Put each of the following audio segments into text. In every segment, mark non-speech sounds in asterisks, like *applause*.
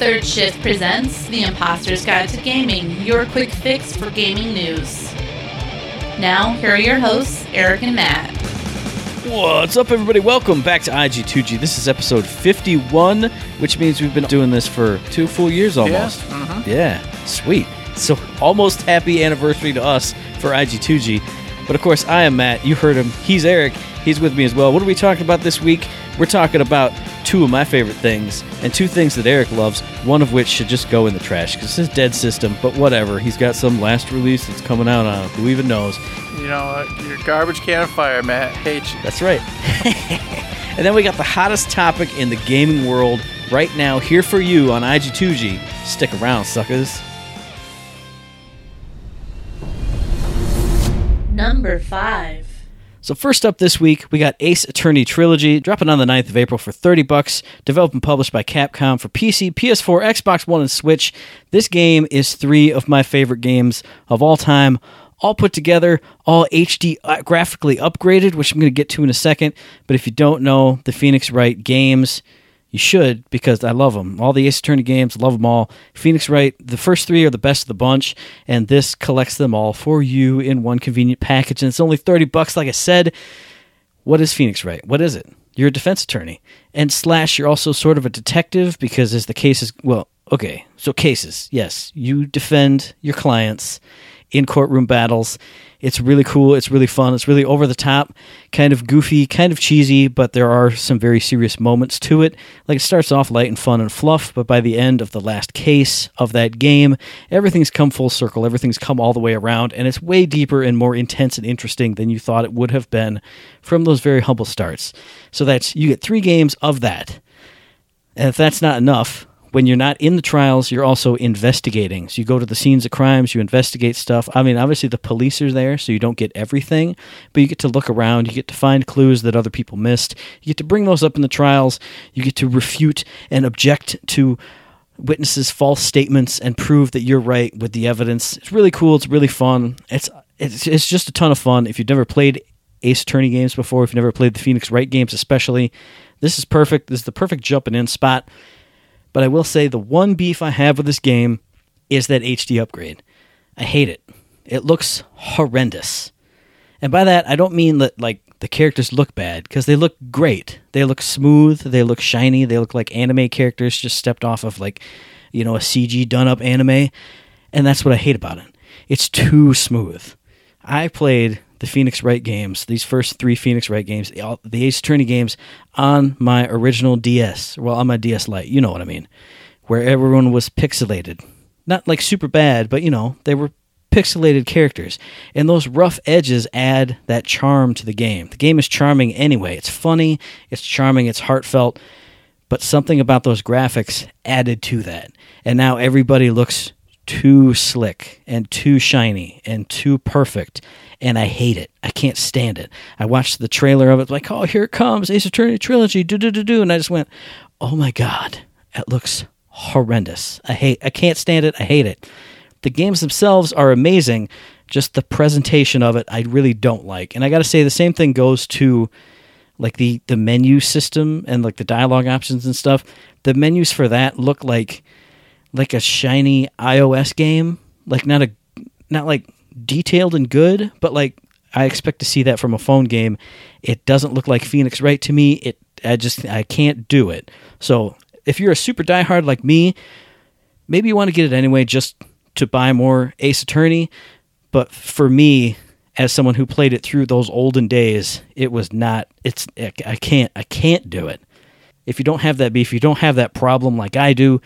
Third Shift presents The Imposter's Guide to Gaming, your quick fix for gaming news. Now, here are your hosts, Eric and Matt. What's up, everybody? Welcome back to IG2G. This is episode 51, which means we've been doing this for two full years almost. Mm-hmm. Yeah, sweet. So, almost happy anniversary to us for IG2G. But of course, I am Matt. You heard him. He's Eric. He's with me as well. What are we talking about this week? We're talking about two of my favorite things and two things that Eric loves, one of which should just go in the trash because it's his dead system, but whatever. He's got some last release that's coming out on. Who even knows? You know, your garbage can of fire, Matt. Hate you. That's right. *laughs* and then we got the hottest topic in the gaming world right now here for you on IG2G. Stick around, suckers. Number 5. So first up this week, we got Ace Attorney Trilogy dropping on the 9th of April for 30 bucks, developed and published by Capcom for PC, PS4, Xbox One, and Switch. This game is three of my favorite games of all time, all put together, all HD uh, graphically upgraded, which I'm going to get to in a second. But if you don't know the Phoenix Wright games, you should because I love them. All the Ace Attorney games, love them all. Phoenix Wright, the first three are the best of the bunch, and this collects them all for you in one convenient package. And it's only 30 bucks, like I said. What is Phoenix Wright? What is it? You're a defense attorney. And slash, you're also sort of a detective because as the cases, well, okay, so cases, yes, you defend your clients in courtroom battles. It's really cool. It's really fun. It's really over the top, kind of goofy, kind of cheesy, but there are some very serious moments to it. Like it starts off light and fun and fluff, but by the end of the last case of that game, everything's come full circle. Everything's come all the way around, and it's way deeper and more intense and interesting than you thought it would have been from those very humble starts. So that's you get three games of that. And if that's not enough, when you're not in the trials, you're also investigating. So you go to the scenes of crimes, you investigate stuff. I mean, obviously the police are there, so you don't get everything, but you get to look around, you get to find clues that other people missed. You get to bring those up in the trials, you get to refute and object to witnesses' false statements and prove that you're right with the evidence. It's really cool, it's really fun. It's it's, it's just a ton of fun. If you've never played Ace Attorney games before, if you've never played the Phoenix Wright games especially, this is perfect. This is the perfect jumping in spot. But I will say the one beef I have with this game is that HD upgrade. I hate it. It looks horrendous. And by that, I don't mean that like the characters look bad because they look great. They look smooth, they look shiny, they look like anime characters just stepped off of like, you know, a CG done up anime. And that's what I hate about it. It's too smooth. I played the Phoenix Wright games, these first three Phoenix Wright games, the, Ace Attorney games, on my original DS. Well, on my DS Lite, you know what I mean, where everyone was pixelated. Not like super bad, but you know, they were pixelated characters. And those rough edges add that charm to the game. The game is charming anyway. It's funny, it's charming, it's heartfelt, but something about those graphics added to that. And now everybody looks too slick and too shiny and too perfect and I hate it. I can't stand it. I watched the trailer of it, like, oh, here it comes, Ace Attorney trilogy, do do do do, and I just went, oh my god, it looks horrendous. I hate. I can't stand it. I hate it. The games themselves are amazing. Just the presentation of it, I really don't like. And I got to say, the same thing goes to like the the menu system and like the dialogue options and stuff. The menus for that look like like a shiny iOS game, like not a not like detailed and good, but like I expect to see that from a phone game. It doesn't look like Phoenix Wright to me. It I just I can't do it. So if you're a super diehard like me, maybe you want to get it anyway just to buy more Ace Attorney. But for me, as someone who played it through those olden days, it was not. It's I can't I can't do it. If you don't have that beef, you don't have that problem like I do,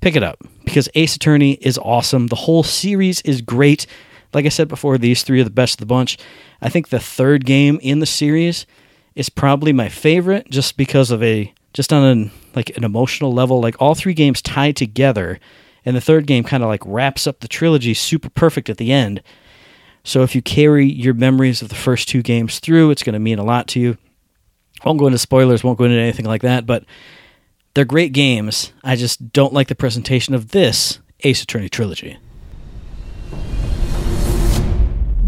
pick it up because Ace Attorney is awesome. The whole series is great. Like I said before, these three are the best of the bunch. I think the third game in the series is probably my favorite just because of a just on an like an emotional level. Like all three games tied together and the third game kind of like wraps up the trilogy super perfect at the end. So if you carry your memories of the first two games through it's going to mean a lot to you. Won't go into spoilers won't go into anything like that but they're great games. I just don't like the presentation of this ace attorney trilogy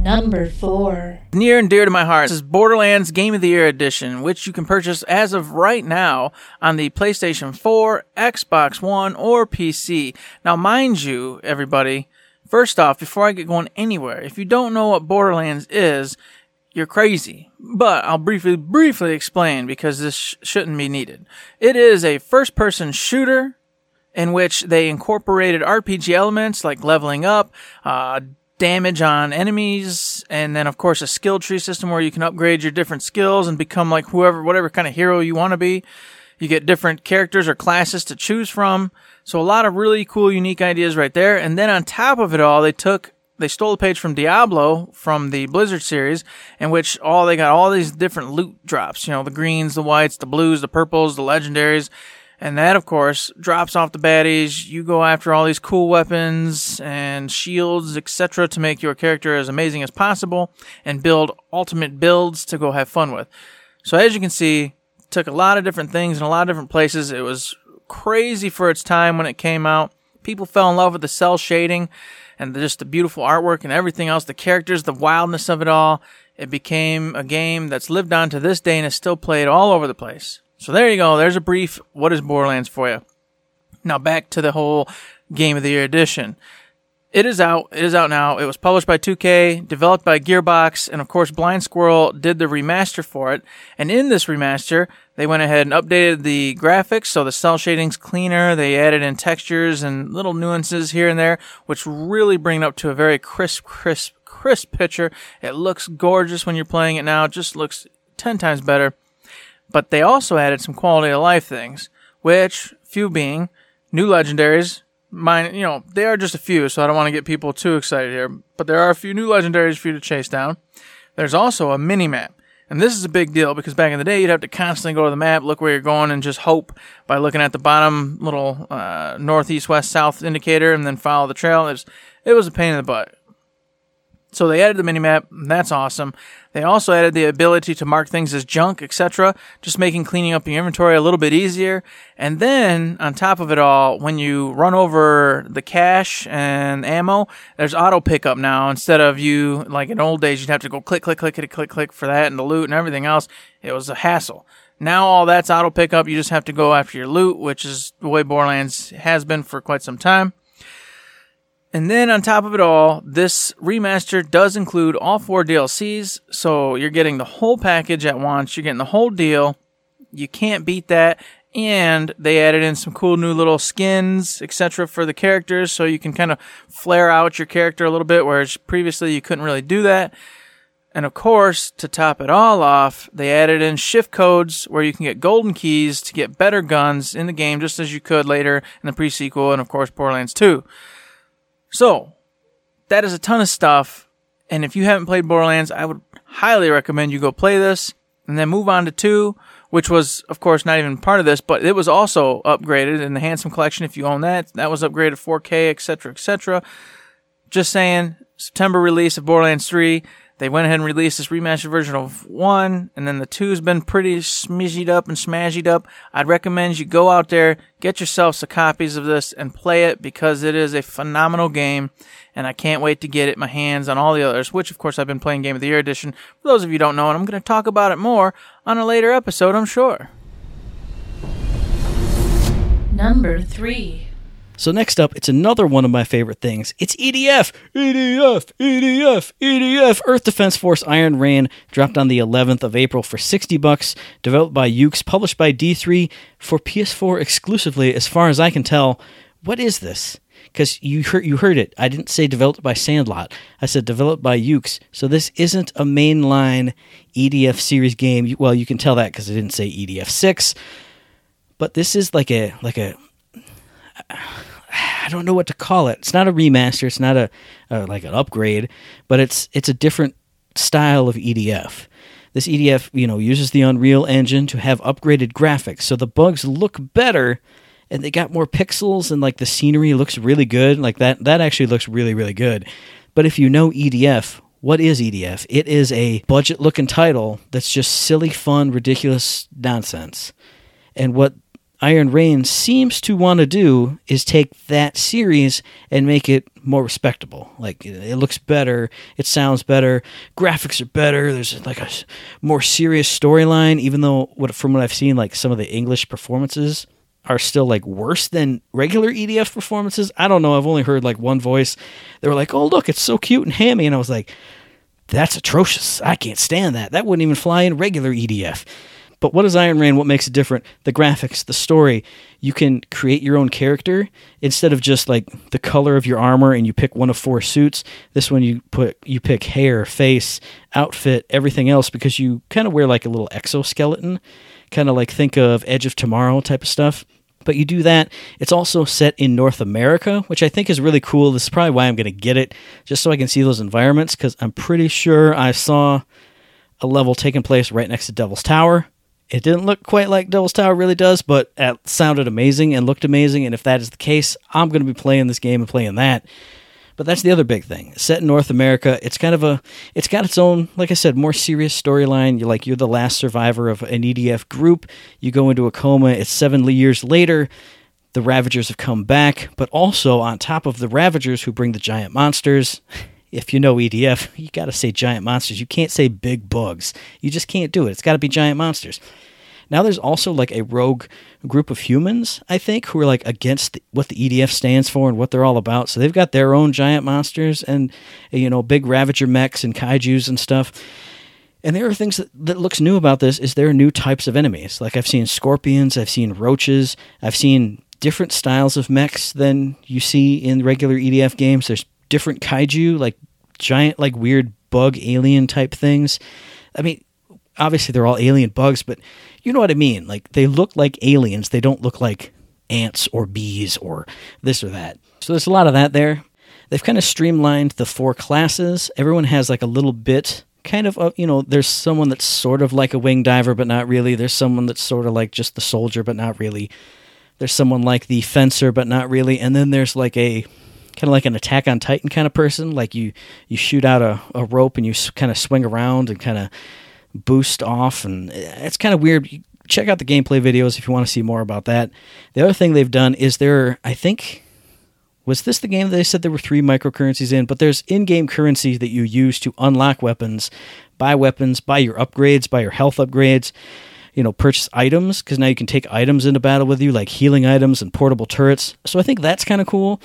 Number 4. Near and dear to my heart this is Borderlands Game of the Year Edition, which you can purchase as of right now on the PlayStation 4, Xbox One, or PC. Now, mind you, everybody, first off, before I get going anywhere, if you don't know what Borderlands is, you're crazy. But I'll briefly, briefly explain because this sh- shouldn't be needed. It is a first person shooter in which they incorporated RPG elements like leveling up, uh, damage on enemies, and then of course a skill tree system where you can upgrade your different skills and become like whoever, whatever kind of hero you want to be. You get different characters or classes to choose from. So a lot of really cool, unique ideas right there. And then on top of it all, they took they stole a page from Diablo from the Blizzard series, in which all they got all these different loot drops. You know, the greens, the whites, the blues, the purples, the legendaries, and that, of course, drops off the baddies. You go after all these cool weapons and shields, etc., to make your character as amazing as possible, and build ultimate builds to go have fun with. So as you can see, took a lot of different things in a lot of different places. It was crazy for its time when it came out. People fell in love with the cell shading and just the beautiful artwork and everything else, the characters, the wildness of it all. It became a game that's lived on to this day and is still played all over the place. So there you go. There's a brief what is Borderlands for you. Now back to the whole Game of the Year edition. It is out. It is out now. It was published by 2K, developed by Gearbox, and of course Blind Squirrel did the remaster for it. And in this remaster, they went ahead and updated the graphics, so the cell shading's cleaner. They added in textures and little nuances here and there, which really bring it up to a very crisp, crisp, crisp picture. It looks gorgeous when you're playing it now. It just looks 10 times better. But they also added some quality of life things, which few being new legendaries, mine, you know, they are just a few, so I don't want to get people too excited here. But there are a few new legendaries for you to chase down. There's also a mini map. And this is a big deal because back in the day, you'd have to constantly go to the map, look where you're going, and just hope by looking at the bottom little uh, northeast, west, south indicator, and then follow the trail. It was, it was a pain in the butt. So they added the minimap. That's awesome. They also added the ability to mark things as junk, etc., just making cleaning up your inventory a little bit easier. And then on top of it all, when you run over the cash and ammo, there's auto pickup now instead of you like in old days you'd have to go click click click click click click for that and the loot and everything else. It was a hassle. Now all that's auto pickup. You just have to go after your loot, which is the way Borderlands has been for quite some time. And then on top of it all, this remaster does include all four DLCs, so you're getting the whole package at once. You're getting the whole deal. You can't beat that. And they added in some cool new little skins, etc., for the characters, so you can kind of flare out your character a little bit, whereas previously you couldn't really do that. And of course, to top it all off, they added in shift codes where you can get golden keys to get better guns in the game, just as you could later in the pre-sequel and of course Borderlands 2. So, that is a ton of stuff. And if you haven't played Borderlands, I would highly recommend you go play this and then move on to 2, which was, of course, not even part of this, but it was also upgraded in the Handsome Collection. If you own that, that was upgraded 4K, etc., etc. Just saying, September release of Borderlands 3. They went ahead and released this remastered version of one, and then the two's been pretty smizzied up and smashed up. I'd recommend you go out there, get yourself some copies of this, and play it because it is a phenomenal game, and I can't wait to get it my hands on all the others, which of course I've been playing Game of the Year edition. For those of you don't know, and I'm going to talk about it more on a later episode, I'm sure. Number 3. So next up, it's another one of my favorite things. It's EDF, EDF, EDF, EDF. Earth Defense Force Iron Rain dropped on the 11th of April for 60 bucks. Developed by Yuke's, published by D3 for PS4 exclusively. As far as I can tell, what is this? Because you heard you heard it. I didn't say developed by Sandlot. I said developed by Yuke's. So this isn't a mainline EDF series game. Well, you can tell that because I didn't say EDF six. But this is like a like a I don't know what to call it. It's not a remaster. It's not a, a like an upgrade, but it's it's a different style of EDF. This EDF, you know, uses the Unreal Engine to have upgraded graphics, so the bugs look better, and they got more pixels, and like the scenery looks really good. Like that, that actually looks really, really good. But if you know EDF, what is EDF? It is a budget-looking title that's just silly, fun, ridiculous nonsense. And what Iron Rain seems to want to do is take that series and make it more respectable. Like it looks better, it sounds better, graphics are better. There's like a more serious storyline. Even though what from what I've seen, like some of the English performances are still like worse than regular EDF performances. I don't know. I've only heard like one voice. They were like, "Oh look, it's so cute and hammy," and I was like, "That's atrocious. I can't stand that. That wouldn't even fly in regular EDF." But what is Iron Rain? What makes it different? The graphics, the story. You can create your own character instead of just like the color of your armor and you pick one of four suits. This one you put you pick hair, face, outfit, everything else because you kind of wear like a little exoskeleton, kind of like think of Edge of Tomorrow type of stuff. But you do that. It's also set in North America, which I think is really cool. This is probably why I'm going to get it, just so I can see those environments, because I'm pretty sure I saw a level taking place right next to Devil's Tower. It didn't look quite like Devil's Tower really does, but it sounded amazing and looked amazing. And if that is the case, I'm going to be playing this game and playing that. But that's the other big thing. Set in North America, it's kind of a it's got its own, like I said, more serious storyline. You're like you're the last survivor of an EDF group. You go into a coma. It's seven years later. The Ravagers have come back, but also on top of the Ravagers who bring the giant monsters. If you know EDF, *laughs* you got to say giant monsters. You can't say big bugs. You just can't do it. It's got to be giant monsters. Now there's also like a rogue group of humans, I think, who are like against what the EDF stands for and what they're all about. So they've got their own giant monsters and you know big Ravager mechs and kaiju's and stuff. And there are things that, that looks new about this is there are new types of enemies. Like I've seen scorpions, I've seen roaches, I've seen different styles of mechs than you see in regular EDF games. There's different kaiju, like giant, like weird bug alien type things. I mean, obviously they're all alien bugs, but you know what I mean. Like they look like aliens. They don't look like ants or bees or this or that. So there's a lot of that there. They've kind of streamlined the four classes. Everyone has like a little bit kind of, a, you know, there's someone that's sort of like a wing diver, but not really. There's someone that's sort of like just the soldier, but not really. There's someone like the fencer, but not really. And then there's like a kind of like an attack on titan kind of person like you you shoot out a, a rope and you kind of swing around and kind of boost off, and eh, it's kind of weird. Check out the gameplay videos if you want to see more about that. The other thing they've done is there, I think, was this the game that they said there were three microcurrencies in? But there's in game currency that you use to unlock weapons, buy weapons, buy your upgrades, buy your health upgrades, you know, purchase items, because now you can take items into battle with you, like healing items and portable turrets. So I think that's kind of cool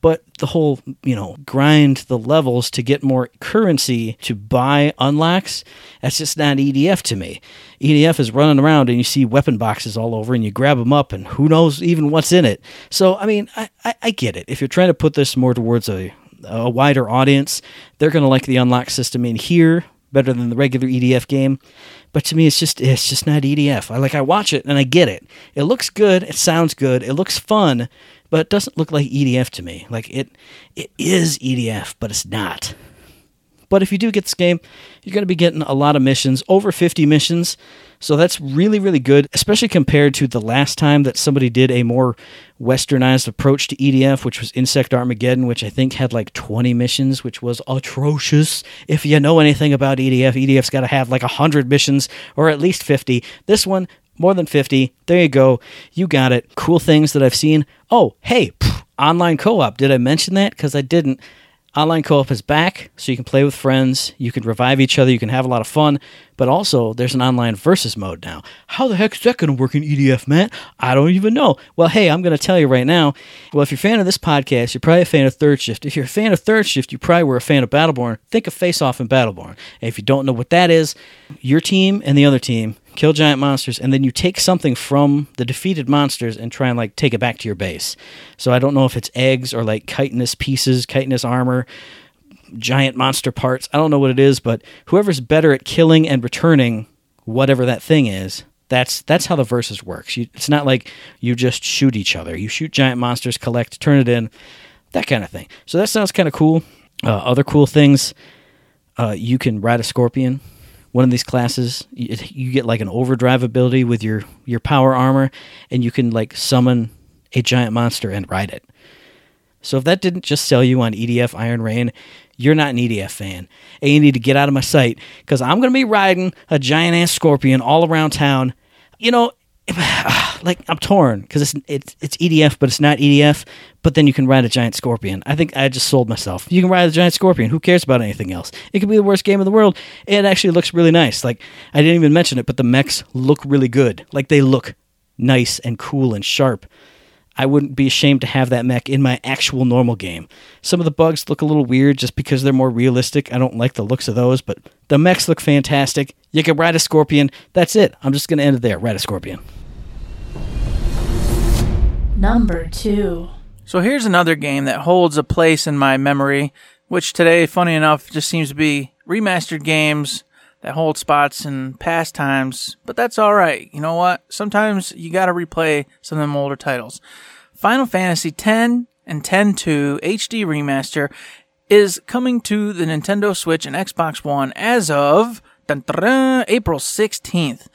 but the whole you know grind the levels to get more currency to buy unlocks that's just not edf to me. Edf is running around and you see weapon boxes all over and you grab them up and who knows even what's in it. So i mean i, I, I get it. If you're trying to put this more towards a, a wider audience they're going to like the unlock system in here better than the regular edf game. But to me it's just it's just not edf i like i watch it and i get it. It looks good. It sounds good. It looks fun but it doesn't look like EDF to me. Like it, it is EDF, but it's not. But if you do get this game, you're going to be getting a lot of missions, over 50 missions. So that's really, really good, especially compared to the last time that somebody did a more westernized approach to EDF, which was Insect Armageddon, which I think had like 20 missions, which was atrocious. If you know anything about EDF, EDF's got to have like 100 missions or at least 50. This one, more than 50. There you go. You got it. Cool things that I've seen. Oh, hey, pff, online co op. Did I mention that? Because I didn't. Online co op is back, so you can play with friends. You can revive each other. You can have a lot of fun. But also, there's an online versus mode now. How the heck is that going to work in EDF, Matt? I don't even know. Well, hey, I'm going to tell you right now. Well, if you're a fan of this podcast, you're probably a fan of Third Shift. If you're a fan of Third Shift, you probably were a fan of Battleborn. Think of Face Off and Battleborn. And if you don't know what that is, your team and the other team kill giant monsters, and then you take something from the defeated monsters and try and like take it back to your base. So I don't know if it's eggs or like chitinous pieces, chitinous armor, giant monster parts. I don't know what it is, but whoever's better at killing and returning whatever that thing is, that's that's how the versus works. You, it's not like you just shoot each other. You shoot giant monsters, collect, turn it in, that kind of thing. So that sounds kind of cool. Uh, other cool things, uh, you can ride a scorpion one of these classes you, get like an overdrive ability with your your power armor and you can like summon a giant monster and ride it. So if that didn't just sell you on edf iron rain you're not an edf fan and you need to get out of my sight because i'm going to be riding a giant ass scorpion all around town. You know *sighs* like I'm torn because it's it's it's EDF, but it's not EDF. But then you can ride a giant scorpion. I think I just sold myself. You can ride a giant scorpion. Who cares about anything else? It could be the worst game in the world. It actually looks really nice. Like I didn't even mention it, but the mechs look really good. Like they look nice and cool and sharp. I wouldn't be ashamed to have that mech in my actual normal game. Some of the bugs look a little weird just because they're more realistic. I don't like the looks of those, but the mechs look fantastic. You can ride a scorpion. That's it. I'm just going to end it there. Ride a scorpion. Number two. So here's another game that holds a place in my memory, which today, funny enough, just seems to be remastered games that hold spots in past times, but that's alright. You know what? Sometimes you gotta replay some of them older titles. Final Fantasy X and X-2 HD Remaster is coming to the Nintendo Switch and Xbox One as of April 16th.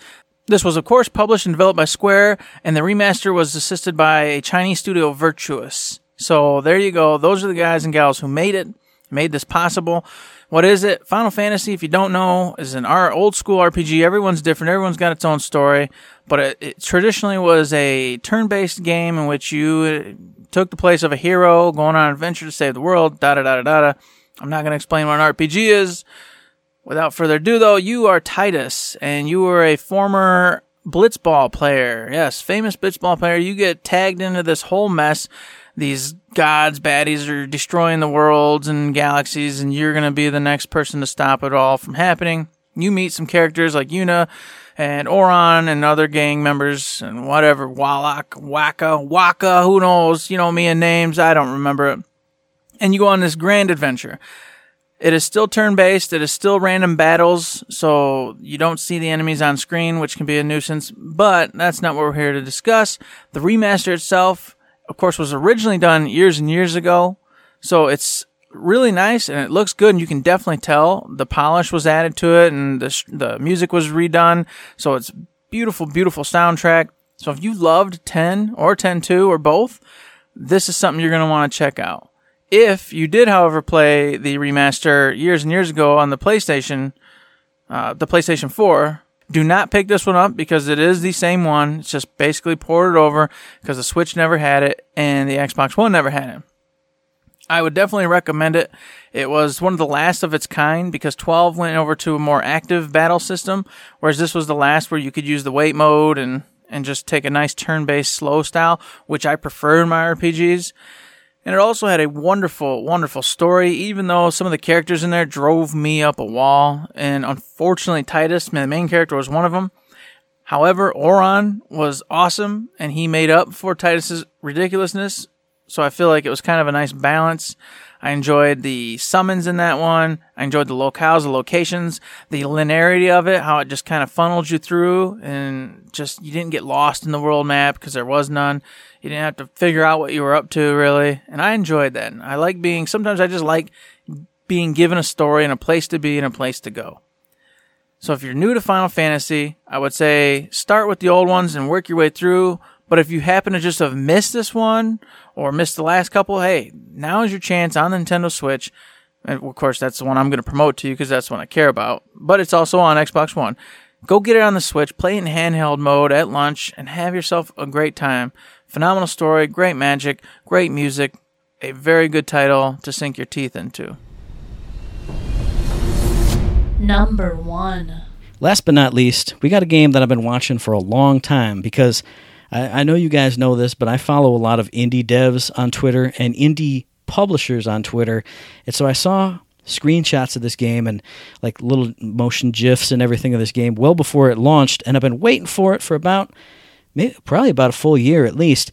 This was, of course, published and developed by Square, and the remaster was assisted by a Chinese studio, Virtuos. So there you go. Those are the guys and gals who made it, made this possible. What is it? Final Fantasy, if you don't know, is an old school RPG. Everyone's different. Everyone's got its own story, but it, it traditionally was a turn-based game in which you uh, took the place of a hero going on an adventure to save the world. Da da da da da. I'm not going to explain what an RPG is. Without further ado, though, you are Tidus, and you were a former blitzball player. Yes, famous blitzball player. You get tagged into this whole mess. These gods, baddies are destroying the worlds and galaxies, and you're going to be the next person to stop it all from happening. You meet some characters like Yuna and Auron and other gang members and whatever, Wallach, Wakka, Wakka, who knows, you know me and names, I don't remember it. And you go on this grand adventure. It is still turn based. It is still random battles, so you don't see the enemies on screen, which can be a nuisance. But that's not what we're here to discuss. The remaster itself, of course, was originally done years and years ago, so it's really nice and it looks good. And you can definitely tell the polish was added to it, and the the music was redone. So it's beautiful, beautiful soundtrack. So if you loved 10 or 10-2 or both, this is something you're going to want to check out. If you did, however, play the remaster years and years ago on the PlayStation, uh, the PlayStation 4, do not pick this one up because it is the same one. It's just basically ported over because the Switch never had it and the Xbox One never had it. I would definitely recommend it. It was one of the last of its kind because 12 went over to a more active battle system, whereas this was the last where you could use the wait mode and, and just take a nice turn-based slow style, which I prefer in my RPGs. And it also had a wonderful, wonderful story, even though some of the characters in there drove me up a wall. And unfortunately, Tidus, the main character, was one of them. However, Auron was awesome, and he made up for Tidus's ridiculousness. So I feel like it was kind of a nice balance. I enjoyed the summons in that one. I enjoyed the locales, the locations, the linearity of it, how it just kind of funneled you through and just you didn't get lost in the world map because there was none. You didn't have to figure out what you were up to really. And I enjoyed that. I like being, sometimes I just like being given a story and a place to be and a place to go. So if you're new to Final Fantasy, I would say start with the old ones and work your way through. But if you happen to just have missed this one or missed the last couple, hey, now is your chance on the Nintendo Switch. And of course, that's the one I'm going to promote to you because that's the one I care about. But it's also on Xbox One. Go get it on the Switch, play it in handheld mode at lunch, and have yourself a great time. Phenomenal story, great magic, great music, a very good title to sink your teeth into. Number one. Last but not least, we got a game that I've been watching for a long time because I, I know you guys know this, but I follow a lot of indie devs on Twitter and indie publishers on Twitter. And so I saw screenshots of this game and like little motion gifs and everything of this game well before it launched and I've been waiting for it for about maybe, probably about a full year at least.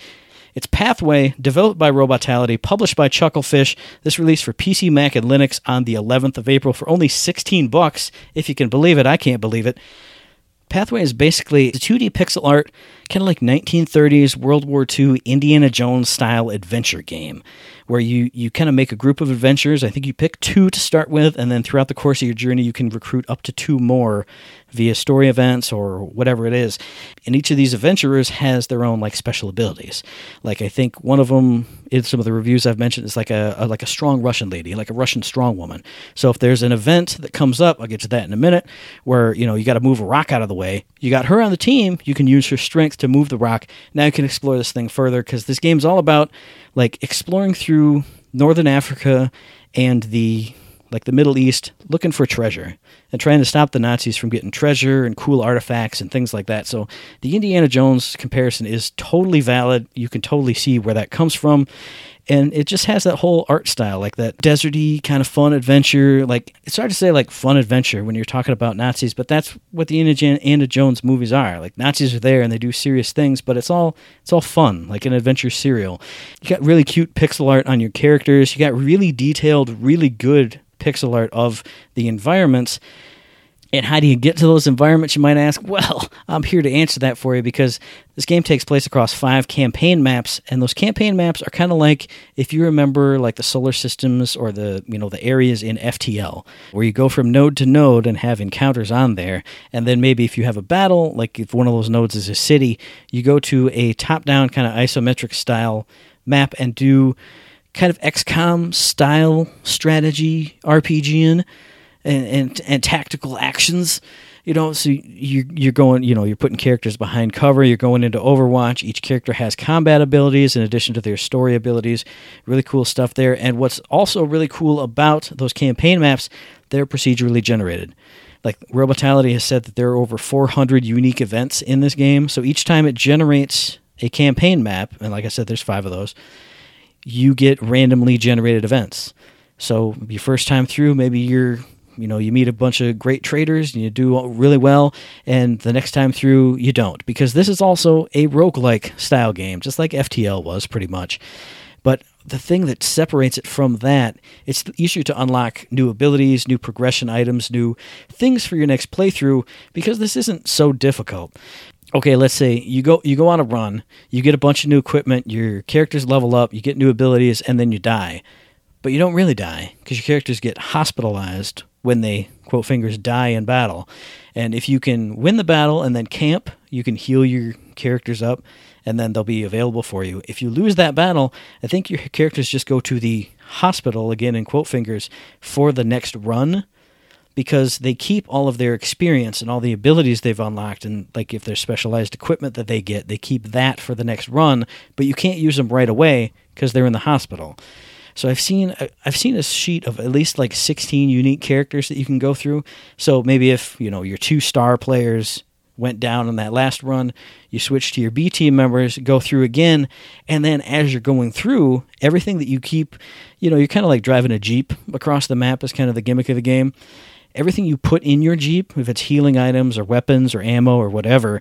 It's Pathway, developed by Robotality, published by Chucklefish. This released for PC, Mac, and Linux on the 11th of April for only 16 bucks. If you can believe it, I can't believe it. Pathway is basically a 2D pixel art, kind of like 1930s World War II Indiana Jones style adventure game, where you, you kind of make a group of adventurers. I think you pick two to start with, and then throughout the course of your journey, you can recruit up to two more via story events or whatever it is. And each of these adventurers has their own like special abilities. Like I think one of them in some of the reviews I've mentioned is like a, a like a strong Russian lady, like a Russian strong woman. So if there's an event that comes up, I'll get to that in a minute, where you know you got to move a rock out of the way. You got her on the team. You can use her strength to move the rock. Now you can explore this thing further because this game's all about like exploring through northern Africa and the like the Middle East looking for treasure and trying to stop the Nazis from getting treasure and cool artifacts and things like that. So the Indiana Jones comparison is totally valid. You can totally see where that comes from. And it just has that whole art style, like that deserty kind of fun adventure. Like it's hard to say like fun adventure when you're talking about Nazis, but that's what the Indiana Jones movies are. Like Nazis are there and they do serious things, but it's all it's all fun, like an adventure serial. You got really cute pixel art on your characters. You got really detailed, really good pixel art of the environments. And how do you get to those environments, you might ask? *laughs* Well, I'm here to answer that for you because this game takes place across five campaign maps, and those campaign maps are kind of like if you remember like the solar systems or the you know the areas in FTL, where you go from node to node and have encounters on there, and then maybe if you have a battle, like if one of those nodes is a city, you go to a top-down kind of isometric style map and do kind of XCOM style strategy RPG in and, and, and tactical actions. You know, so you you're going, you know, you're putting characters behind cover. You're going into Overwatch. Each character has combat abilities in addition to their story abilities. Really cool stuff there. And what's also really cool about those campaign maps, they're procedurally generated. Like Robotality has said that there are over 400 unique events in this game. So each time it generates a campaign map, and like I said, there's five of those you get randomly generated events. So your first time through, maybe you're you know you meet a bunch of great traders and you do really well and the next time through you don't. Because this is also a roguelike style game just like ftl was pretty much. But the thing that separates it from that it's easier to unlock new abilities new progression items new things for your next playthrough because this isn't so difficult okay, let's say you go you go on a run, you get a bunch of new equipment, your characters level up, you get new abilities, and then you die. But you don't really die because your characters get hospitalized when they quote fingers die in battle. And if you can win the battle and then camp, you can heal your characters up and then they'll be available for you. If you lose that battle, I think your characters just go to the hospital again in quote fingers for the next run because they keep all of their experience and all the abilities they've unlocked and like if there's specialized equipment that they get they keep that for the next run but you can't use them right away because they're in the hospital. So i've seen uh, i've seen a sheet of at least like 16 unique characters that you can go through. So maybe if you know your two star players went down in that last run you switch to your b team members go through again and then as you're going through everything that you keep you know you're kind of like driving a jeep across the map is kind of the gimmick of the game everything you put in your Jeep, if it's healing items or weapons or ammo or whatever,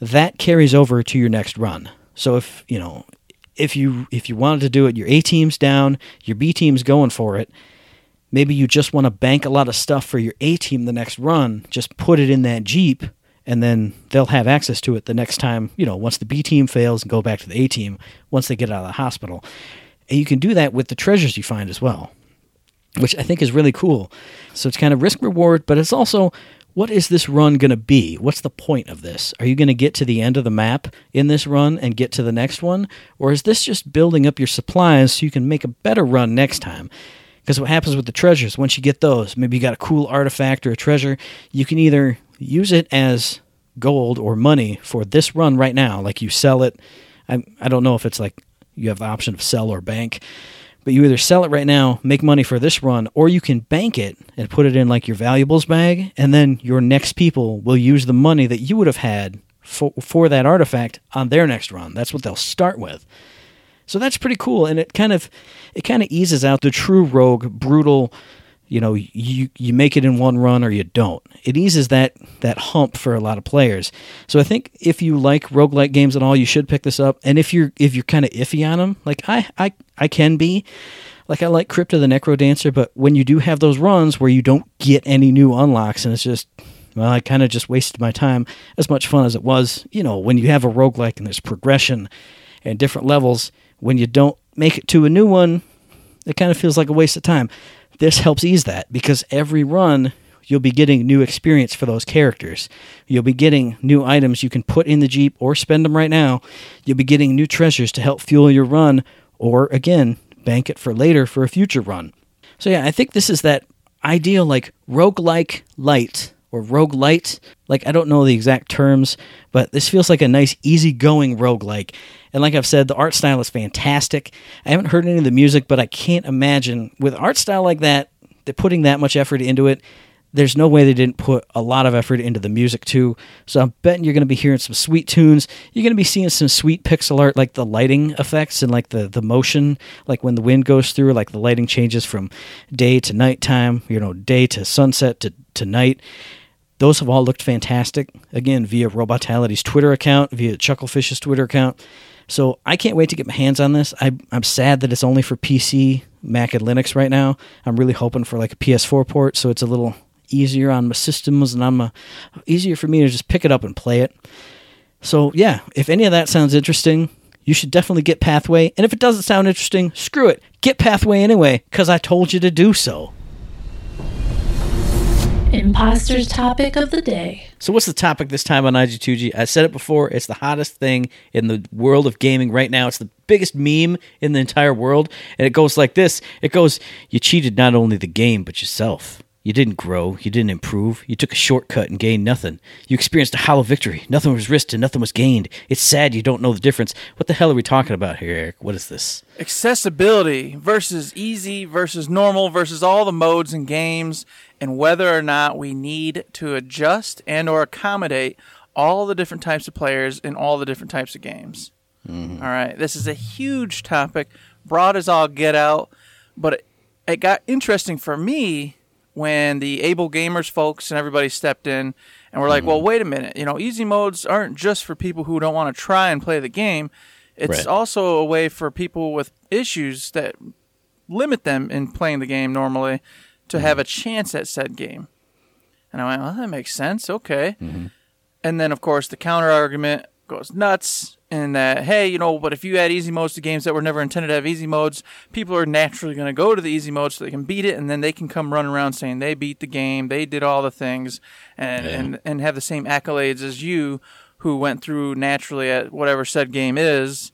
that carries over to your next run. So if, you know, if you if you wanted to do it, your A team's down, your B team's going for it. Maybe you just want to bank a lot of stuff for your A team the next run, just put it in that Jeep and then they'll have access to it the next time, you know, once the B team fails and go back to the A team once they get out of the hospital. And you can do that with the treasures you find as well which I think is really cool. So it's kind of risk reward, but it's also what is this run going to be? What's the point of this? Are you going to get to the end of the map in this run and get to the next one? Or is this just building up your supplies so you can make a better run next time? Because what happens with the treasures, once you get those, maybe you got a cool artifact or a treasure, you can either use it as gold or money for this run right now. Like you sell it. I, I don't know if it's like you have the option of sell or bank but you either sell it right now, make money for this run, or you can bank it and put it in like your valuables bag, and then your next people will use the money that you would have had for, for that artifact on their next run. That's what they'll start with. So that's pretty cool, and it kind of it kind of eases out the true rogue, brutal you know you you make it in one run or you don't. It eases that that hump for a lot of players. So i think if you like roguelike games at all you should pick this up. And if you're if you're kind of iffy on them like i i i can be. Like i like Crypt of the NecroDancer but when you do have those runs where you don't get any new unlocks and it's just well i kind of just wasted my time as much fun as it was you know when you have a roguelike and there's progression and different levels when you don't make it to a new one it kind of feels like a waste of time this helps ease that because every run you'll be getting new experience for those characters. You'll be getting new items you can put in the Jeep or spend them right now. You'll be getting new treasures to help fuel your run, or again, bank it for later for a future run. So, yeah, I think this is that ideal, like roguelike light or roguelite. Like, I don't know the exact terms, but this feels like a nice, easygoing roguelike. And like I've said, the art style is fantastic. I haven't heard any of the music, but I can't imagine with art style like that, they're putting that much effort into it. There's no way they didn't put a lot of effort into the music too. So I'm betting you're going to be hearing some sweet tunes. You're going to be seeing some sweet pixel art, like the lighting effects and like the the motion, like when the wind goes through, like the lighting changes from day to nighttime. You know, day to sunset to to night. Those have all looked fantastic. Again, via Robotality's Twitter account, via Chucklefish's Twitter account. So I can't wait to get my hands on this. I, I'm sad that it's only for PC, Mac, and Linux right now. I'm really hoping for like a PS4 port, so it's a little easier on my systems, and I'm a, easier for me to just pick it up and play it. So yeah, if any of that sounds interesting, you should definitely get Pathway. And if it doesn't sound interesting, screw it, get Pathway anyway, because I told you to do so. Imposters topic of the day. So, what's the topic this time on IG2G? I said it before. It's the hottest thing in the world of gaming right now. It's the biggest meme in the entire world. And it goes like this It goes, You cheated not only the game, but yourself. You didn't grow. You didn't improve. You took a shortcut and gained nothing. You experienced a hollow victory. Nothing was risked and nothing was gained. It's sad you don't know the difference. What the hell are we talking about here, Eric? What is this? Accessibility versus easy versus normal versus all the modes and games and whether or not we need to adjust and or accommodate all the different types of players in all the different types of games. Mm-hmm. All right, this is a huge topic, broad as all get out, but it, it got interesting for me when the able gamers folks and everybody stepped in and were like, Mm-hmm. "Well, wait a minute, you know, easy modes aren't just for people who don't want to try and play the game. It's Right. also a way for people with issues that limit them in playing the game normally to have a chance at said game. And I went, well, that makes sense. Okay. And then, of course, the counter argument goes nuts and that, hey, you know, but if you add easy modes to games that were never intended to have easy modes, people are naturally going to go to the easy mode so they can beat it, and then they can come run around saying they beat the game, they did all the things, and, Yeah. and, and have the same accolades as you who went through naturally at whatever said game is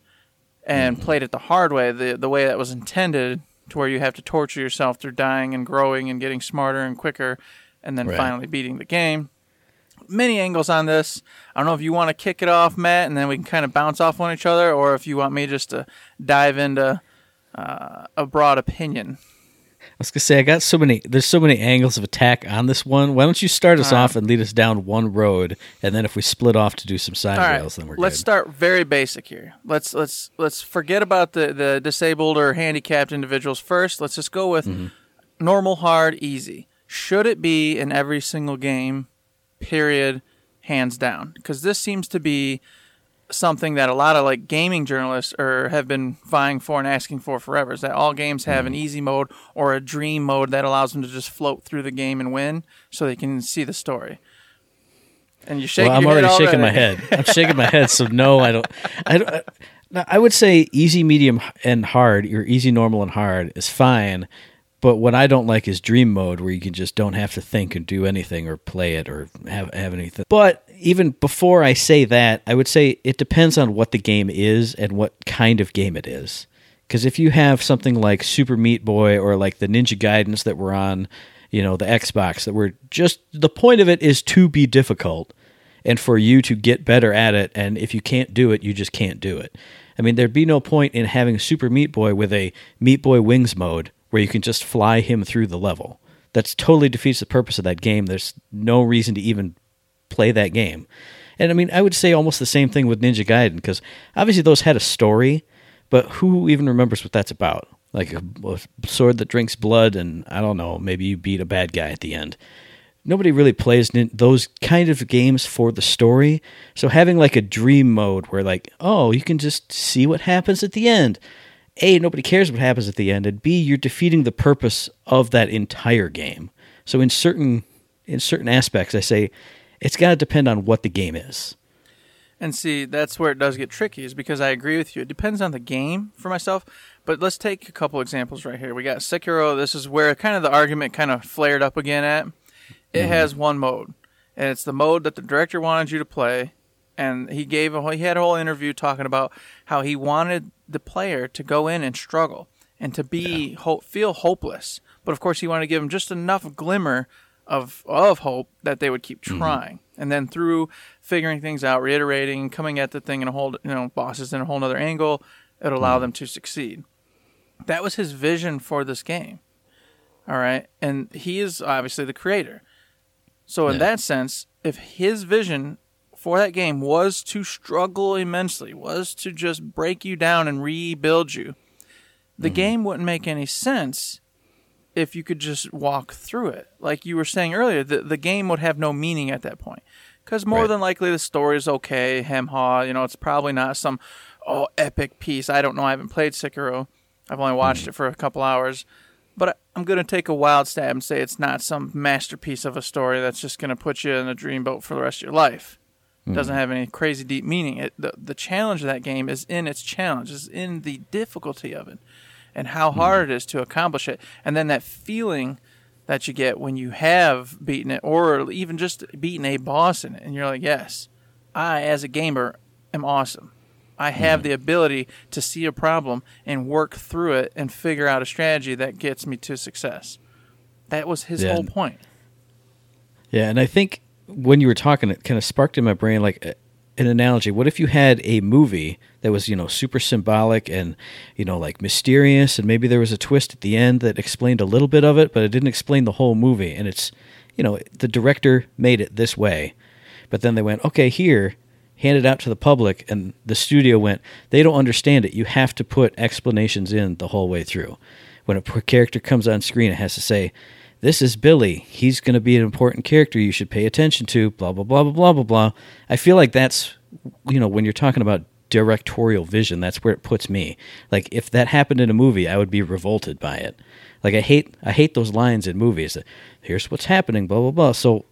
and mm-hmm. played it the hard way, the the way that was intended, to where you have to torture yourself through dying and growing and getting smarter and quicker, and then Right. finally beating the game. Many angles on this. I don't know if you want to kick it off, Matt, and then we can kind of bounce off on each other, or if you want me just to dive into uh, a broad opinion. I was gonna say I got so many. There's so many angles of attack on this one. Why don't you start us off and lead us down one road, and then if we split off to do some side right, rails, then we're good. let's good. start very basic here. Let's let's let's forget about the the disabled or handicapped individuals first. Let's just go with Mm-hmm. normal, hard, easy. Should it be in every single game? Period. Hands down, because this seems to be something that a lot of like gaming journalists are have been vying for and asking for forever. Is that all games have Mm-hmm. an easy mode or a dream mode that allows them to just float through the game and win, so they can see the story. And you shake. well, I'm your already shaking my head. I'm shaking my head. So no, I don't. I don't. I- I would say easy, medium, and hard, or easy, normal, and hard is fine. But what I don't like is dream mode, where you can just don't have to think and do anything or play it or have have anything. But even before I say that, I would say it depends on what the game is and what kind of game it is. Because if you have something like Super Meat Boy or like the Ninja Gaiden that were on, you know, the Xbox, that were just the point of it is to be difficult and for you to get better at it. And if you can't do it, you just can't do it. I mean, there'd be no point in having Super Meat Boy with a Meat Boy Wings mode where you can just fly him through the level. That's totally defeats the purpose of that game. There's no reason to even play that game. And I mean, I would say almost the same thing with Ninja Gaiden because obviously those had a story, but who even remembers what that's about? Like a, a sword that drinks blood, and I don't know, maybe you beat a bad guy at the end nobody really plays those kind of games for the story. So having like a dream mode where like, oh, you can just see what happens at the end. A, nobody cares what happens at the end, and B, you're defeating the purpose of that entire game. So in certain in certain aspects, I say it's got to depend on what the game is. And see, that's where it does get tricky, is because I agree with you. It depends on the game for myself. But let's take a couple examples right here. We got Sekiro. This is where kind of the argument kind of flared up again at. It mm-hmm. has one mode, and it's the mode that the director wanted you to play. And he gave a whole- he had a whole interview talking about how he wanted the player to go in and struggle and to be ho- feel hopeless. But of course, he wanted to give him just enough glimmer of of hope that they would keep mm-hmm. trying. And then through figuring things out, reiterating, coming at the thing in a whole you know, bosses in a whole other angle, it'll allow mm-hmm. them to succeed. That was his vision for this game. All right. And he is obviously the creator. So in Yeah. that sense, if his vision for that game was to struggle immensely, was to just break you down and rebuild you, the mm-hmm. game wouldn't make any sense if you could just walk through it. Like you were saying earlier, the, the game would have no meaning at that point. Because more Right. than likely the story is okay, hem haw, you know, it's probably not some oh epic piece. I don't know, I haven't played Sekiro. I've only watched mm. it for a couple hours. But I'm going to take a wild stab and say it's not some masterpiece of a story that's just going to put you in a dreamboat for the rest of your life. Doesn't hmm. have any crazy deep meaning. It, the, the challenge of that game is in its challenge, is in the difficulty of it and how hmm. hard it is to accomplish it. And then that feeling that you get when you have beaten it or even just beaten a boss in it. And you're like, yes, I, as a gamer, am awesome. I have hmm. the ability to see a problem and work through it and figure out a strategy that gets me to success. That was his Yeah. whole point. Yeah, and I think when you were talking, it kind of sparked in my brain like an analogy. What if you had a movie that was, you know, super symbolic and, you know, like mysterious, and maybe there was a twist at the end that explained a little bit of it, but it didn't explain the whole movie. And it's, you know, the director made it this way, but then they went, okay, here, hand it out to the public, and the studio went, they don't understand it. You have to put explanations in the whole way through. When a character comes on screen, it has to say, this is Billy. He's going to be an important character you should pay attention to, blah, blah, blah, blah, blah, blah, blah. I feel like that's, you know, when you're talking about directorial vision, that's where it puts me. Like, if that happened in a movie, I would be revolted by it. Like, I hate, I hate those lines in movies that, here's what's happening, blah, blah, blah. So,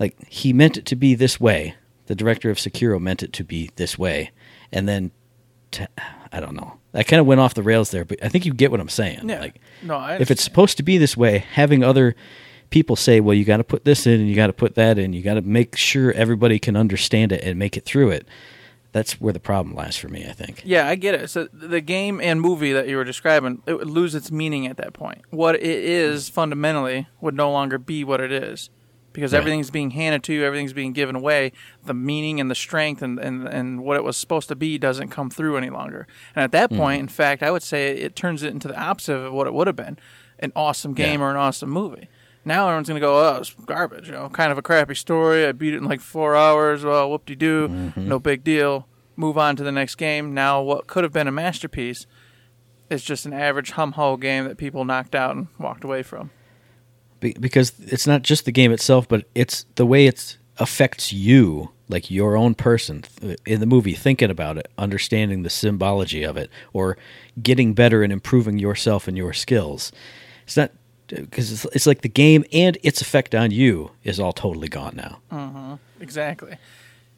like, he meant it to be this way. The director of Sekiro meant it to be this way. And then, I don't know. I kind of went off the rails there, but I think you get what I'm saying. Yeah. Like, no, I if it's supposed to be this way, having other people say, "Well, you got to put this in and you got to put that in. You got to make sure everybody can understand it and make it through it." That's where the problem lies for me. I think. Yeah, I get it. So the game and movie that you were describing, it would lose its meaning at that point. What it is fundamentally would no longer be what it is. Because Right. everything's being handed to you, everything's being given away. The meaning and the strength and, and, and what it was supposed to be doesn't come through any longer. And at that mm. point, in fact, I would say it turns it into the opposite of what it would have been an awesome game Yeah. or an awesome movie. Now everyone's going to go, oh, it's garbage. You know, kind of a crappy story. I beat it in like four hours. Well, whoop de doo. Mm-hmm. No big deal. Move on to the next game. Now, what could have been a masterpiece is just an average hum ho game that people knocked out and walked away from. Be- because it's not just the game itself, but it's the way it affects you, like your own person in the movie, thinking about it, understanding the symbology of it, or getting better and improving yourself and your skills. It's not because it's, it's like the game and its effect on you is all totally gone now. Mm-hmm. Exactly.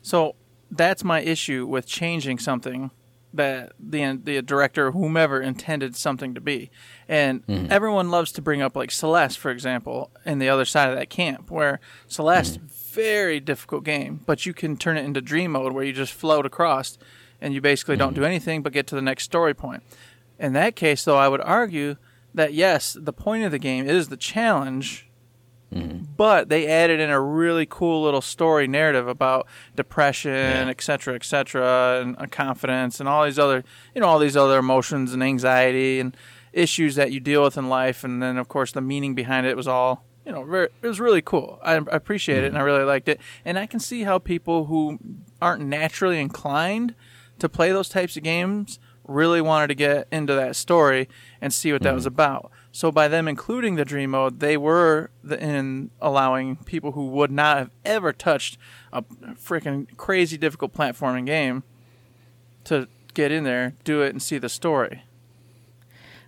So that's my issue with changing something that the the director or whomever intended something to be. And mm-hmm. everyone loves to bring up like Celeste, for example, in the other side of that camp, where Celeste mm-hmm. very difficult game, but you can turn it into dream mode where you just float across and you basically don't mm-hmm. do anything but get to the next story point. In that case, though, I would argue that yes, the point of the game is the challenge, but they added in a really cool little story narrative about depression, Yeah. et cetera, et cetera, and uh, confidence, and all these other, you know, all these other emotions and anxiety and issues that you deal with in life. And then, of course, the meaning behind it was all, you know, very, it was really cool. I, I appreciate it, and I really liked it. And I can see how people who aren't naturally inclined to play those types of games really wanted to get into that story and see what that was about. So by them including the dream mode, they were the, in allowing people who would not have ever touched a freaking crazy difficult platforming game to get in there, do it, and see the story.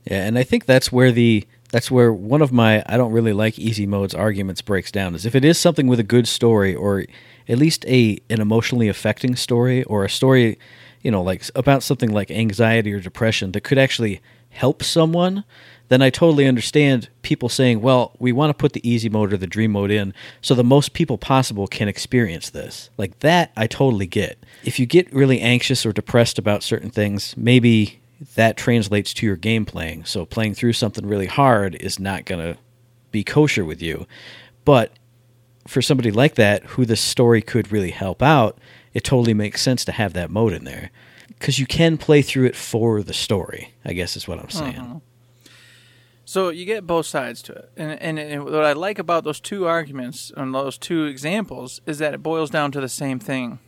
Yeah, and I think that's where the that's where one of my I don't really like easy modes arguments breaks down is if it is something with a good story or at least a an emotionally affecting story or a story, you know, like about something like anxiety or depression that could actually help someone, then I totally understand people saying, "Well, we want to put the easy mode or the dream mode in so the most people possible can experience this." Like that I totally get. If you get really anxious or depressed about certain things, maybe that translates to your game playing. So playing through something really hard is not going to be kosher with you. But for somebody like that who the story could really help out, it totally makes sense to have that mode in there because you can play through it for the story. I guess is what I'm saying. Uh-huh. So you get both sides to it, and, and and what I like about those two arguments and those two examples is that it boils down to the same thing.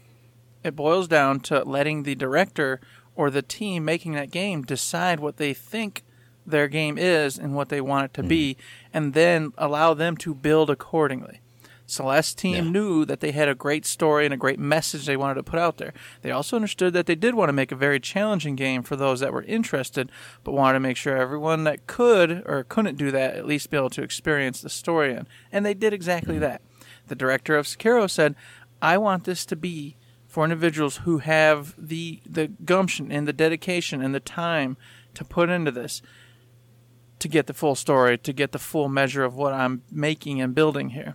It boils down to letting the director or the team making that game decide what they think their game is and what they want it to hmm. be, and then allow them to build accordingly. Celeste team Yeah. knew that they had a great story and a great message they wanted to put out there. They also understood that they did want to make a very challenging game for those that were interested, but wanted to make sure everyone that could or couldn't do that at least be able to experience the story in. And they did exactly mm-hmm. that. The director of Sekiro said, I want this to be for individuals who have the the gumption and the dedication and the time to put into this to get the full story, to get the full measure of what I'm making and building here.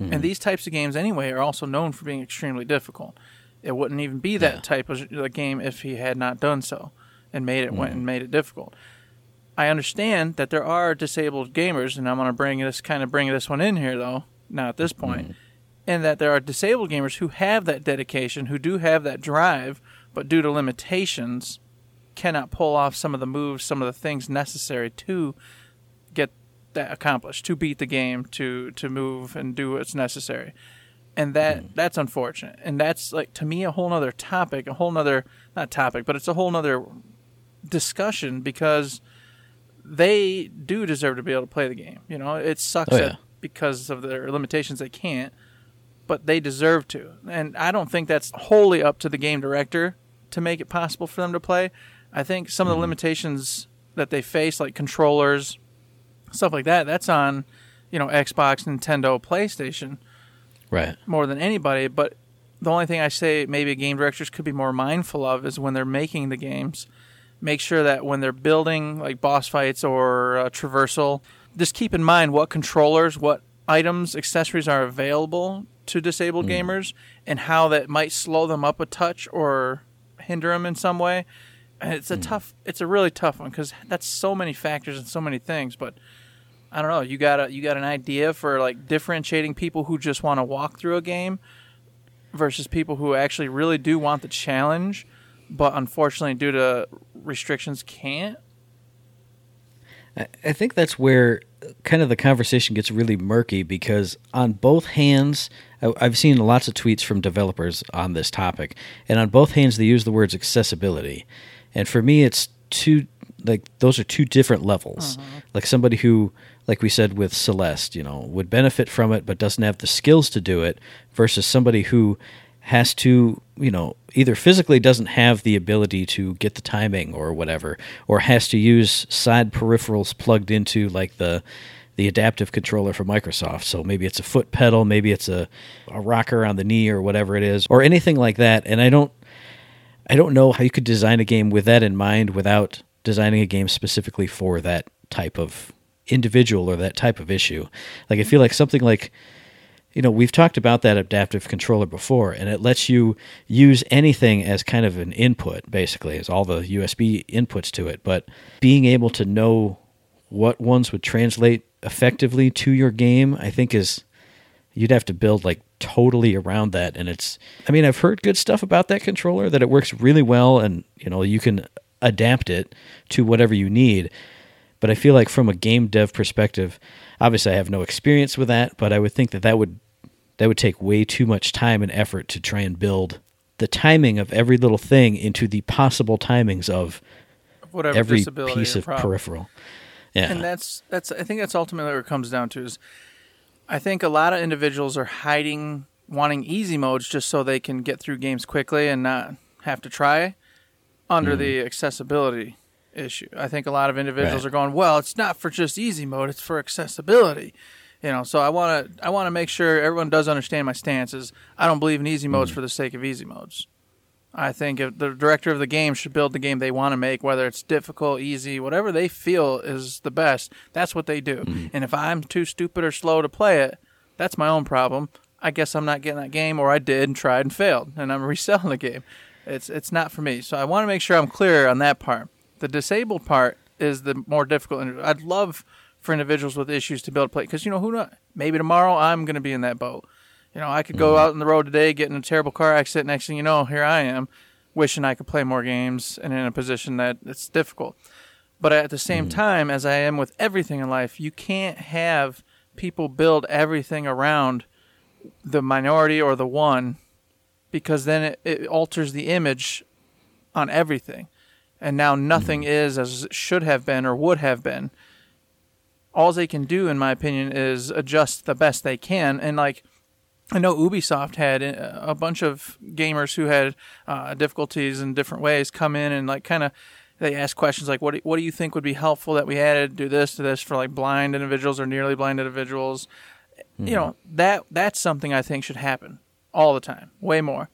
And mm. these types of games, anyway, are also known for being extremely difficult. It wouldn't even be that Yeah. type of game if he had not done so and made it went mm. and made it difficult. I understand that there are disabled gamers, and I'm going to bring this kind of bring this one in here though, now at this mm-hmm. point, and that there are disabled gamers who have that dedication, who do have that drive, but due to limitations, cannot pull off some of the moves, some of the things necessary to that accomplished, to beat the game, to to move and do what's necessary. And that that's unfortunate. And that's like to me a whole nother topic, a whole nother not topic, but it's a whole nother discussion because they do deserve to be able to play the game. You know, it sucks Oh, yeah. because of their limitations they can't, but they deserve to. And I don't think that's wholly up to the game director to make it possible for them to play. I think some of Mm-hmm. the limitations that they face, like controllers, stuff like that, that's on, you know, Xbox, Nintendo, PlayStation Right. more than anybody. But the only thing I say maybe game directors could be more mindful of is when they're making the games, make sure that when they're building like boss fights or uh, traversal, just keep in mind what controllers, what items, accessories are available to disabled gamers, and how that might slow them up a touch or hinder them in some way. And it's a hmm. tough, it's a really tough one because that's so many factors and so many things. But I don't know. You got a you got an idea for like differentiating people who just want to walk through a game versus people who actually really do want the challenge, but unfortunately due to restrictions can't. I- I think that's where kind of the conversation gets really murky because on both hands, I've seen lots of tweets from developers on this topic, and on both hands they use the words accessibility, and for me it's two like those are two different levels. Mm-hmm. Like somebody who, like we said with Celeste, you know, would benefit from it but doesn't have the skills to do it, versus somebody who has to, you know, either physically doesn't have the ability to get the timing or whatever, or has to use side peripherals plugged into like the the adaptive controller for Microsoft. So maybe it's a foot pedal, maybe it's a, a rocker on the knee or whatever it is, or anything like that. And I don't I don't know how you could design a game with that in mind without designing a game specifically for that type of individual or that type of issue. Like I feel like something like you know, we've talked about that adaptive controller before, and it lets you use anything as kind of an input, basically, as all the USB inputs to it. But being able to know what ones would translate effectively to your game, I think is you'd have to build like totally around that. And it's, I mean, I've heard good stuff about that controller that it works really well, and you know, you can adapt it to whatever you need. But I feel like from a game dev perspective, obviously I have no experience with that, but I would think that that would that would take way too much time and effort to try and build the timing of every little thing into the possible timings of Whatever every piece of problem. peripheral. Yeah. And that's that's I think that's ultimately what it comes down to is I think a lot of individuals are hiding wanting easy modes just so they can get through games quickly and not have to try under Mm-hmm. the accessibility issue. I think a lot of individuals Right. are going, "Well, it's not for just easy mode, it's for accessibility." You know, so I want to I want to make sure everyone does understand my stances. I don't believe in easy modes for the sake of easy modes. I think if the director of the game should build the game they want to make, whether it's difficult, easy, whatever they feel is the best. That's what they do. Mm-hmm. And if I'm too stupid or slow to play it, that's my own problem. I guess I'm not getting that game, or I did and tried and failed, and I'm *laughs* reselling the game. It's it's not for me. So I want to make sure I'm clear on that part. The disabled part is the more difficult. and I'd love for individuals with issues to be able to play. Because you know who not maybe tomorrow I'm going to be in that boat. You know, I could go mm-hmm. out on the road today, get in a terrible car accident. Next thing you know, here I am, wishing I could play more games and in a position that it's difficult. But at the same mm-hmm. time, as I am with everything in life, you can't have people build everything around the minority or the one because then it, it alters the image on everything. And now nothing mm-hmm. is as it should have been or would have been. All they can do, in my opinion, is adjust the best they can. And like, I know Ubisoft had uh, a bunch of gamers who had uh, difficulties in different ways come in and like kind of they ask questions like, "What do, what do you think would be helpful that we added? Do this, to this for like blind individuals or nearly blind individuals." You know that that's something I think should happen all the time, way more.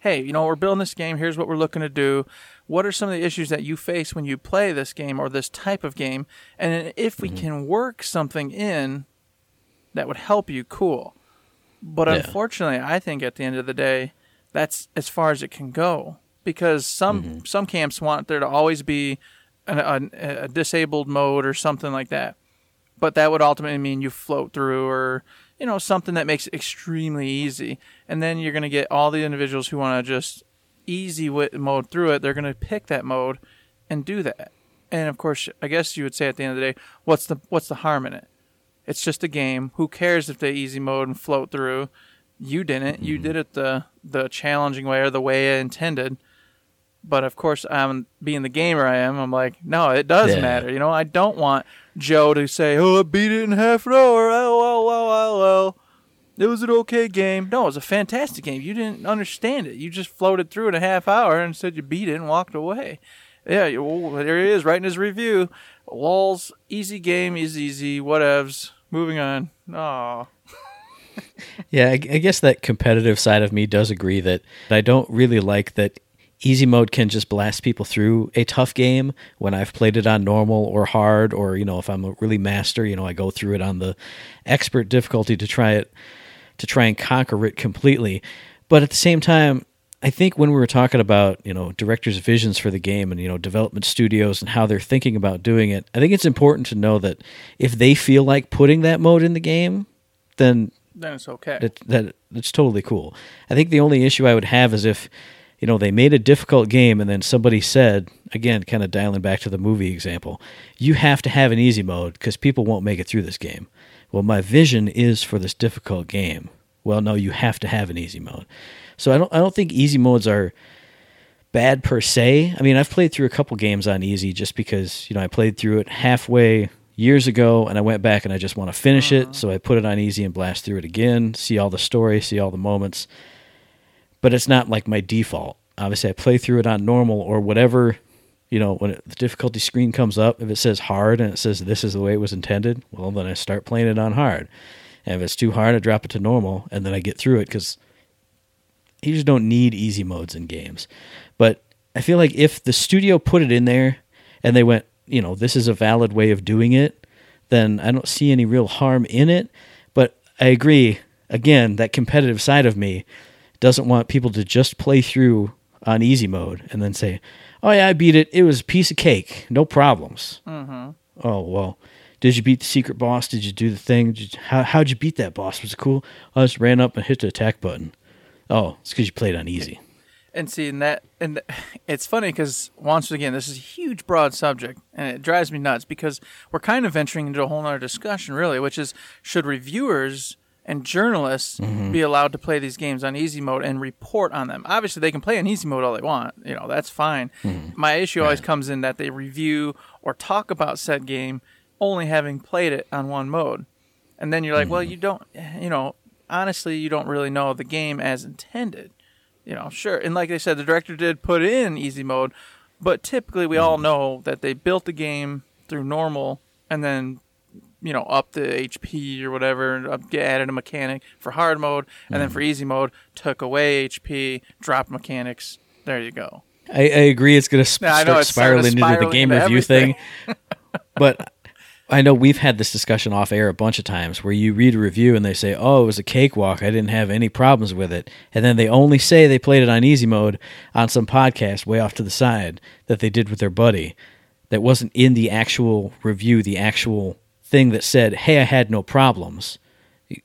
Hey, you know we're building this game. Here's what we're looking to do. What are some of the issues that you face when you play this game or this type of game? And if we can work something in that would help you, cool. But Yeah. unfortunately, I think at the end of the day, that's as far as it can go because some mm-hmm. some camps want there to always be an, a, a disabled mode or something like that. But that would ultimately mean you float through or you know something that makes it extremely easy, and then you're going to get all the individuals who want to just easy mode through it. They're going to pick that mode and do that. And of course, I guess you would say at the end of the day, what's the what's the harm in it? It's just a game. Who cares if they easy mode and float through? You didn't. You mm-hmm. did it the the challenging way or the way I intended. But of course, I'm being the gamer I am. I'm like, no, it does Yeah. matter. You know, I don't want Joe to say, "Oh, I beat it in half an hour." Oh, oh, oh, oh, oh. oh. It was an okay game. No, it was a fantastic game. You didn't understand it. You just floated through in a half hour and said you beat it and walked away. Yeah, well, there he is, writing his review. Walls, easy game, easy, easy, whatevs. Moving on. Aw. *laughs* Yeah, I, I guess that competitive side of me does agree that I don't really like that easy mode can just blast people through a tough game when I've played it on normal or hard, or, you know, if I'm a really master, you know, I go through it on the expert difficulty to try it, to try and conquer it completely. But at the same time, I think when we were talking about, you know, directors' visions for the game and, you know, development studios and how they're thinking about doing it, I think it's important to know that if they feel like putting that mode in the game, then Then it's okay. that that that's totally cool. I think the only issue I would have is if you know they made a difficult game and then somebody said again, kind of dialing back to the movie example, you have to have an easy mode because people won't make it through this game. Well, my vision is for this difficult game. Well, no, you have to have an easy mode. So I don't I don't think easy modes are bad per se. I mean, I've played through a couple games on easy just because, you know, I played through it halfway years ago and I went back and I just want to finish it. So I put it on easy and blast through it again, see all the story, see all the moments. But it's not like my default. Obviously, I play through it on normal or whatever, you know, when it, the difficulty screen comes up, if it says hard and it says this is the way it was intended, well, then I start playing it on hard. And if it's too hard, I drop it to normal and then I get through it because you just don't need easy modes in games. But I feel like if the studio put it in there and they went, you know, this is a valid way of doing it, then I don't see any real harm in it. But I agree, again, that competitive side of me doesn't want people to just play through on easy mode and then say, oh, yeah, I beat it. It was a piece of cake. No problems. Mm-hmm. Oh, well. Did you beat the secret boss? Did you do the thing? Did you, how, how'd you beat that boss? Was it cool? I just ran up and hit the attack button. Oh, it's because you played on easy. And see, and that, and it's funny because once again, this is a huge, broad subject, and it drives me nuts because we're kind of venturing into a whole other discussion, really, which is should reviewers and journalists mm-hmm. be allowed to play these games on easy mode and report on them? Obviously, they can play in easy mode all they want, you know, that's fine. Mm-hmm. My issue always comes in that they review or talk about said game only having played it on one mode, and then you're like, well, mm-hmm. you don't, you know, honestly, you don't really know the game as intended you know, sure. And like I said, the director did put in easy mode, but typically we all mm-hmm. know that they built the game through normal and then, you know, up the HP or whatever, and up, added a mechanic for hard mode, and then for mm-hmm. easy mode, took away HP, dropped mechanics. There you go. I, I agree. It's going to sp- Yeah, I know, start to spiraling into the game review everything. thing. but *laughs* I know we've had this discussion off air a bunch of times where you read a review and they say, "Oh, it was a cakewalk. I didn't have any problems with it," and then they only say they played it on easy mode on some podcast way off to the side that they did with their buddy. That wasn't in the actual review, the actual thing that said, "Hey, I had no problems."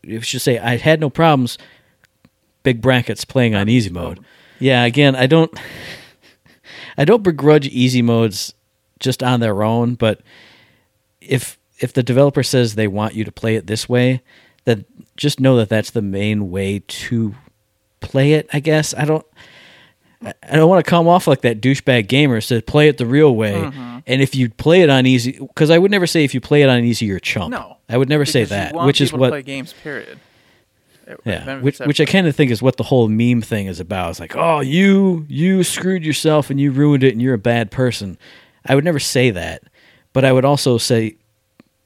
You should say, "I had no problems." Big brackets playing on easy mode. Yeah, again, I don't, *laughs* I don't begrudge easy modes just on their own, but if if the developer says they want you to play it this way, then just know that that's the main way to play it. I guess I don't. I don't want to come off like that douchebag gamer said play it the real way. Mm-hmm. And if you play it on easy, because I would never say if you play it on easy you're a chump. No, I would never say that, which is to what play games. Period. Yeah, which which I kind of think is what the whole meme thing is about. It's like, oh, you you screwed yourself and you ruined it and you're a bad person. I would never say that, but I would also say,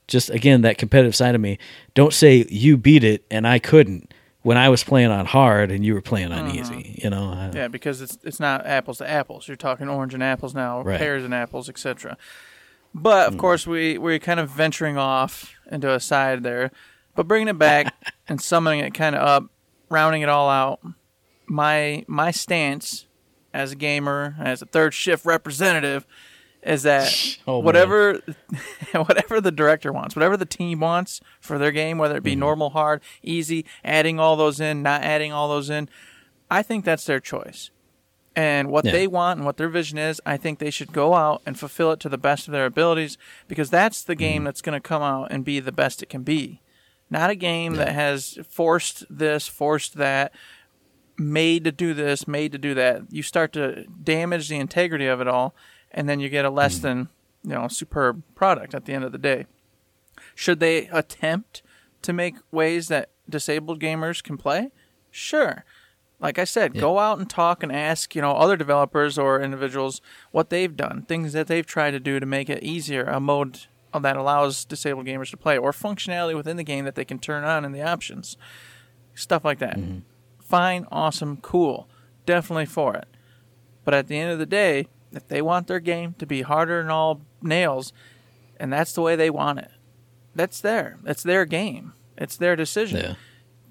just again that competitive side of me. Don't say you beat it and I couldn't when I was playing on hard and you were playing on easy. Mm-hmm. You know, I- Yeah, because it's it's not apples to apples. You're talking orange and apples now, Right. pears and apples, etc. But of mm. course, we we're kind of venturing off into a side there, but bringing it back *laughs* and summing it kind of up, rounding it all out. My my stance as a gamer, as a third shift representative, is that *laughs* Oh, whatever *laughs* whatever the director wants, whatever the team wants for their game, whether it be Mm-hmm. normal, hard, easy, adding all those in, not adding all those in, I think that's their choice. And what Yeah. they want and what their vision is, I think they should go out and fulfill it to the best of their abilities because that's the Mm-hmm. game that's going to come out and be the best it can be. Not a game that has forced this, forced that, made to do this, made to do that. You start to damage the integrity of it all, and then you get a less hmm. than you know superb product at the end of the day. Should they attempt to make ways that disabled gamers can play? Sure. Like I said, go out and talk and ask, you know, other developers or individuals what they've done, things that they've tried to do to make it easier, a mode that allows disabled gamers to play, or functionality within the game that they can turn on in the options. Stuff like that. Mm-hmm. Fine, awesome, cool. Definitely for it. But at the end of the day, if they want their game to be harder than all nails, and that's the way they want it, that's their It's their game. It's their decision. yeah.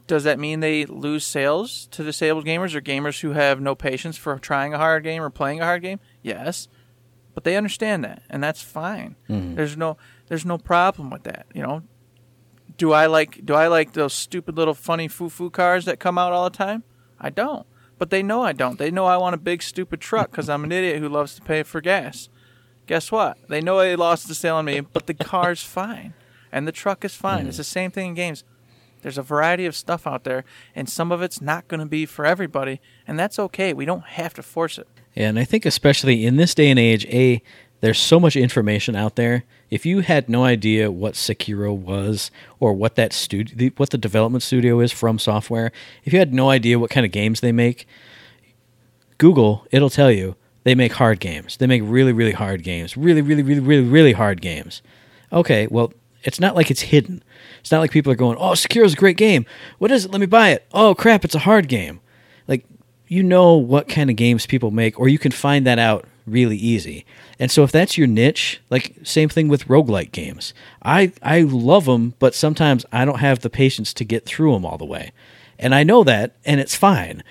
Does that mean they lose sales to disabled gamers or gamers who have no patience for trying a hard game or playing a hard game? Yes. But they understand that and that's fine. Mm-hmm. There's no there's no problem with that, you know. Do I like do I like those stupid little funny foo-foo cars that come out all the time? I don't. But they know I don't. They know I want a big stupid truck cuz I'm an idiot who loves to pay for gas. Guess what? They know they lost the sale on me, but the car's *laughs* fine and the truck is fine. It's the same thing in games. There's a variety of stuff out there, and some of it's not going to be for everybody, and that's okay. We don't have to force it. Yeah, and I think especially in this day and age, a there's so much information out there. If you had no idea what Sekiro was or what that studio, what the development studio is From Software, if you had no idea what kind of games they make, Google it'll tell you they make hard games. They make really, really hard games. Really, really, really, really, really hard games. Okay, well, it's not like it's hidden. It's not like people are going, "Oh, Sekiro's a great game. What is it? Let me buy it." Oh crap, it's a hard game. Like you know what kind of games people make, or you can find that out really easy. And so if that's your niche, like same thing with roguelike games. I I love them, but sometimes I don't have the patience to get through them all the way. And I know that, and it's fine.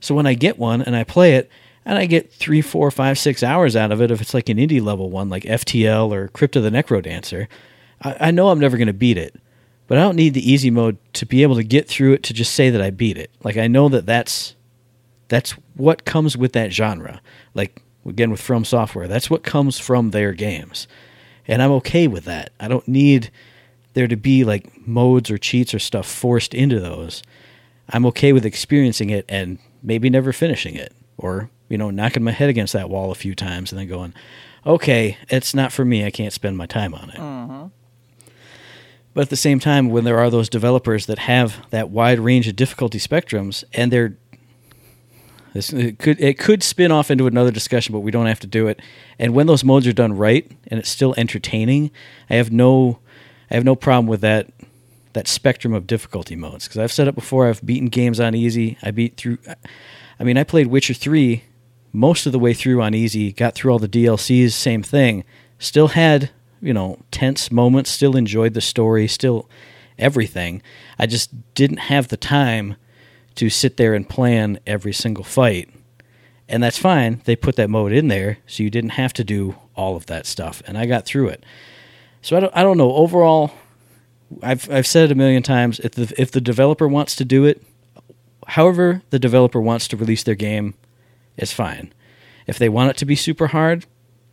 So when I get one and I play it, and I get three, four, five, six hours out of it, if it's like an indie level one, like FTL or Crypt of the NecroDancer, I, I know I'm never going to beat it. But I don't need the easy mode to be able to get through it to just say that I beat it. Like I know that that's that's what comes with that genre. Like again with From Software, that's what comes from their games. And I'm okay with that. I don't need there to be like modes or cheats or stuff forced into those. I'm okay with experiencing it and maybe never finishing it or, you know, knocking my head against that wall a few times and then going, okay, it's not for me. I can't spend my time on it. Mm-hmm. But at the same time, when there are those developers that have that wide range of difficulty spectrums and they're this it could it could spin off into another discussion, but we don't have to do it. And when those modes are done right and it's still entertaining, I have no I have no problem with that that spectrum of difficulty modes because I've said it before. I've beaten games on easy. I beat through. I mean, I played Witcher three most of the way through on easy. Got through all the DLCs. Same thing. Still had you know tense moments. Still enjoyed the story. Still everything. I just didn't have the time to sit there and plan every single fight. And that's fine. They put that mode in there so you didn't have to do all of that stuff. And I got through it. So I don't, I don't know. Overall, I've I've said it a million times. If the if the developer wants to do it, however the developer wants to release their game, it's fine. If they want it to be super hard,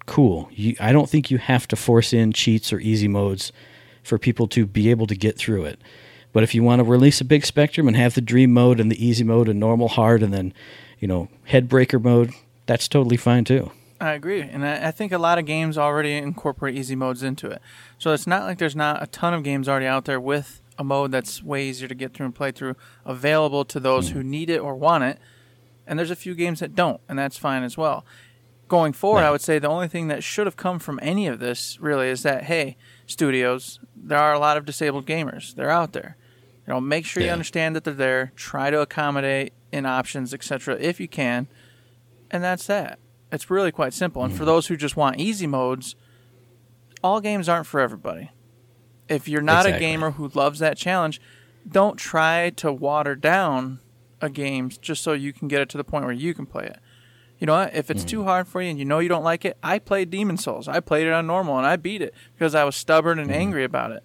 cool. You, I don't think you have to force in cheats or easy modes for people to be able to get through it. But if you want to release a big spectrum and have the dream mode and the easy mode and normal hard and then, you know, headbreaker mode, that's totally fine too. I agree, and I, I think a lot of games already incorporate easy modes into it. So it's not like there's not a ton of games already out there with a mode that's way easier to get through and play through, available to those who need it or want it. And there's a few games that don't, and that's fine as well. Going forward, Right. I would say the only thing that should have come from any of this really is that hey, studios, there are a lot of disabled gamers. They're out there. You know, make sure you understand that they're there. Try to accommodate in options, etc., if you can, and that's that. It's really quite simple. And Mm-hmm. for those who just want easy modes, all games aren't for everybody. If you're not a gamer who loves that challenge, don't try to water down a game just so you can get it to the point where you can play it. You know what? If it's Mm-hmm. too hard for you and you know you don't like it, I played Demon Souls. I played it on normal and I beat it because I was stubborn Mm-hmm. and angry about it.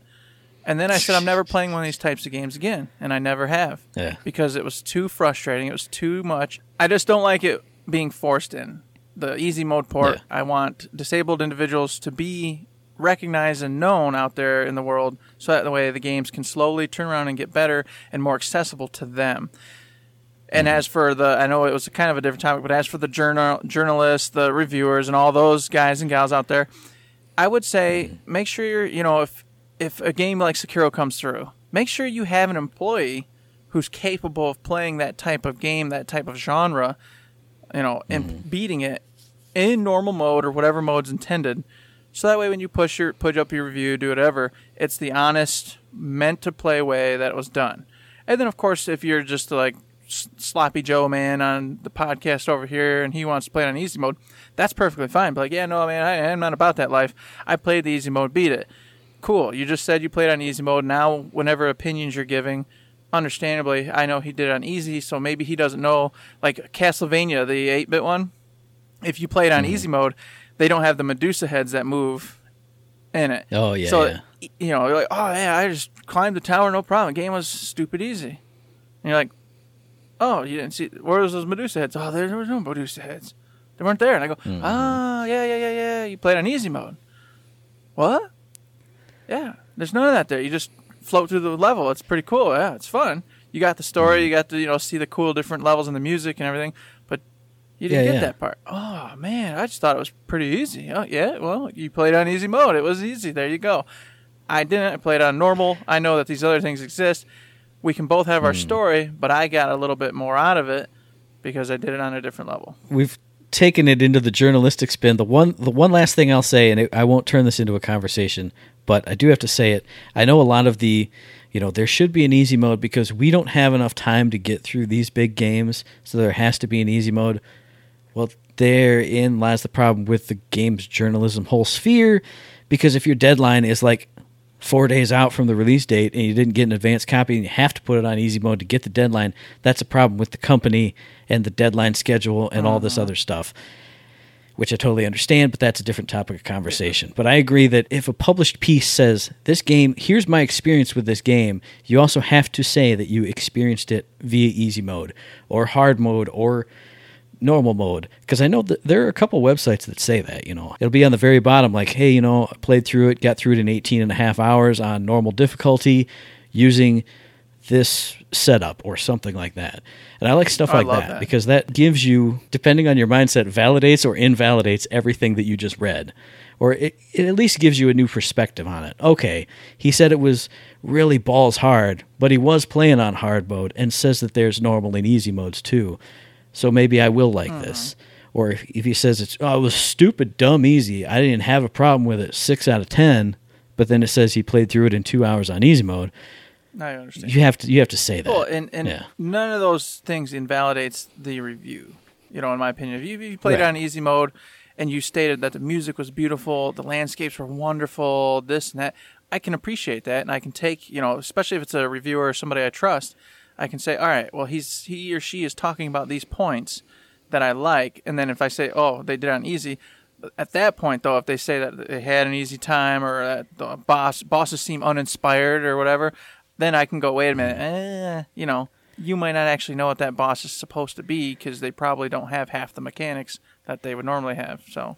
And then I said I'm never *laughs* playing one of these types of games again, and I never have Yeah. because it was too frustrating. It was too much. I just don't like it being forced in. The easy mode port, Yeah. I want disabled individuals to be recognized and known out there in the world so that the way the games can slowly turn around and get better and more accessible to them. And mm-hmm. as for the, I know it was kind of a different topic, but as for the journal, journalists, the reviewers, and all those guys and gals out there, I would say mm-hmm. make sure you're, you know, if if a game like Sekiro comes through, make sure you have an employee who's capable of playing that type of game, that type of genre, you know, and mm-hmm. beating it in normal mode or whatever mode's intended. So that way, when you push your put up your review, do whatever, it's the honest, meant to play way that was done. And then, of course, if you're just like sloppy Joe man on the podcast over here and he wants to play it on easy mode, that's perfectly fine. But like, yeah, no, man, I, I'm not about that life. I played the easy mode, beat it. Cool. You just said you played on easy mode. Now, whenever opinions you're giving, understandably, I know he did it on easy, so maybe he doesn't know. Like Castlevania, the 8 bit one, if you play it on Mm-hmm. easy mode, they don't have the Medusa heads that move in it. Oh yeah. so, yeah. you know, you're like, oh, yeah, I just climbed the tower, no problem. The game was stupid easy. And you're like, oh, you didn't see, where was those Medusa heads? Oh, there, there was no Medusa heads. They weren't there. And I go, Mm-hmm. ah, yeah, yeah, yeah, yeah. You played on easy mode. What? Yeah, there's none of that there. You just float through the level. It's pretty cool. Yeah, it's fun. You got the story. Mm-hmm. You got to you know see the cool different levels and the music and everything. But you didn't Yeah, get yeah. that part. Oh man, I just thought it was pretty easy. Oh yeah, well you played on easy mode. It was easy. There you go. I didn't. I played on normal. I know that these other things exist. We can both have our Hmm. story, but I got a little bit more out of it because I did it on a different level. we've taken it into the journalistic spin. The one, the one last thing I'll say, and it, I won't turn this into a conversation, but I do have to say it. I know a lot of the, you know, there should be an easy mode because we don't have enough time to get through these big games, so there has to be an easy mode. Well, therein lies the problem with the game's journalism whole sphere, because if your deadline is like four days out from the release date and you didn't get an advance copy and you have to put it on easy mode to get the deadline, that's a problem with the company and the deadline schedule and all this uh-huh. other stuff. Which I totally understand, but that's a different topic of conversation. But I agree that if a published piece says, This game, here's my experience with this game, you also have to say that you experienced it via easy mode or hard mode or normal mode. Because i know that there are a couple websites that say that you know. It'll be on the very bottom like hey you know i played through it got through it in 18 and a half hours on normal difficulty using this setup or something like that and i like stuff like that, that. because that gives you depending on your mindset validates or invalidates everything that you just read or it, it at least gives you a new perspective on it okay he said it was really balls hard but he was playing on hard mode and says that there's normal and easy modes too so maybe I will like mm-hmm. this. Or if, if he says it's oh it was stupid, dumb, easy, I didn't have a problem with it, six out of ten. But then it says he played through it in two hours on easy mode. I understand. You have to you have to say that. Well, and, and Yeah. none of those things invalidates the review. You know, in my opinion, if you, if you played it on easy mode and you stated that the music was beautiful, the landscapes were wonderful, this and that, I can appreciate that, and I can take you know, especially if it's a reviewer or somebody I trust, I can say, all right, well, he's he or she is talking about these points that I like, and then if I say, oh, they did it on easy. at that point, though, if they say that they had an easy time or that the boss bosses seem uninspired or whatever, then I can go, wait a minute, eh, you know, you might not actually know what that boss is supposed to be because they probably don't have half the mechanics that they would normally have. So.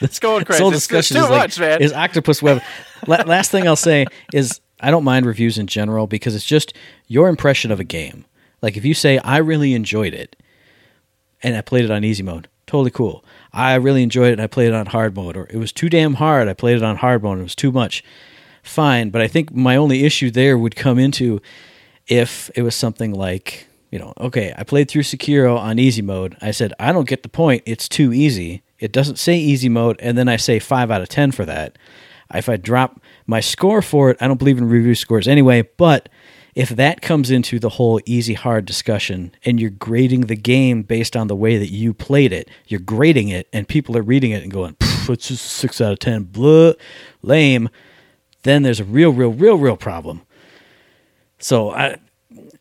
It's *laughs* going This crazy. whole It's- it's discussion too is like much, man. is octopus web. Last thing I'll say *laughs* is I don't mind reviews in general because it's just your impression of a game. Like if you say I really enjoyed it and I played it on easy mode, totally cool. I really enjoyed it and I played it on hard mode, or it was too damn hard. I played it on hard mode and it was too much. Fine, but I think my only issue there would come into if it was something like, you know, okay, I played through Sekiro on easy mode. I said, I don't get the point. It's too easy. It doesn't say easy mode, and then I say 5 out of 10 for that. If I drop my score for it, I don't believe in review scores anyway, but if that comes into the whole easy hard discussion and you're grading the game based on the way that you played it, you're grading it and people are reading it and going, it's just 6 out of 10, blah, lame, then there's a real, real, real, real problem. So I,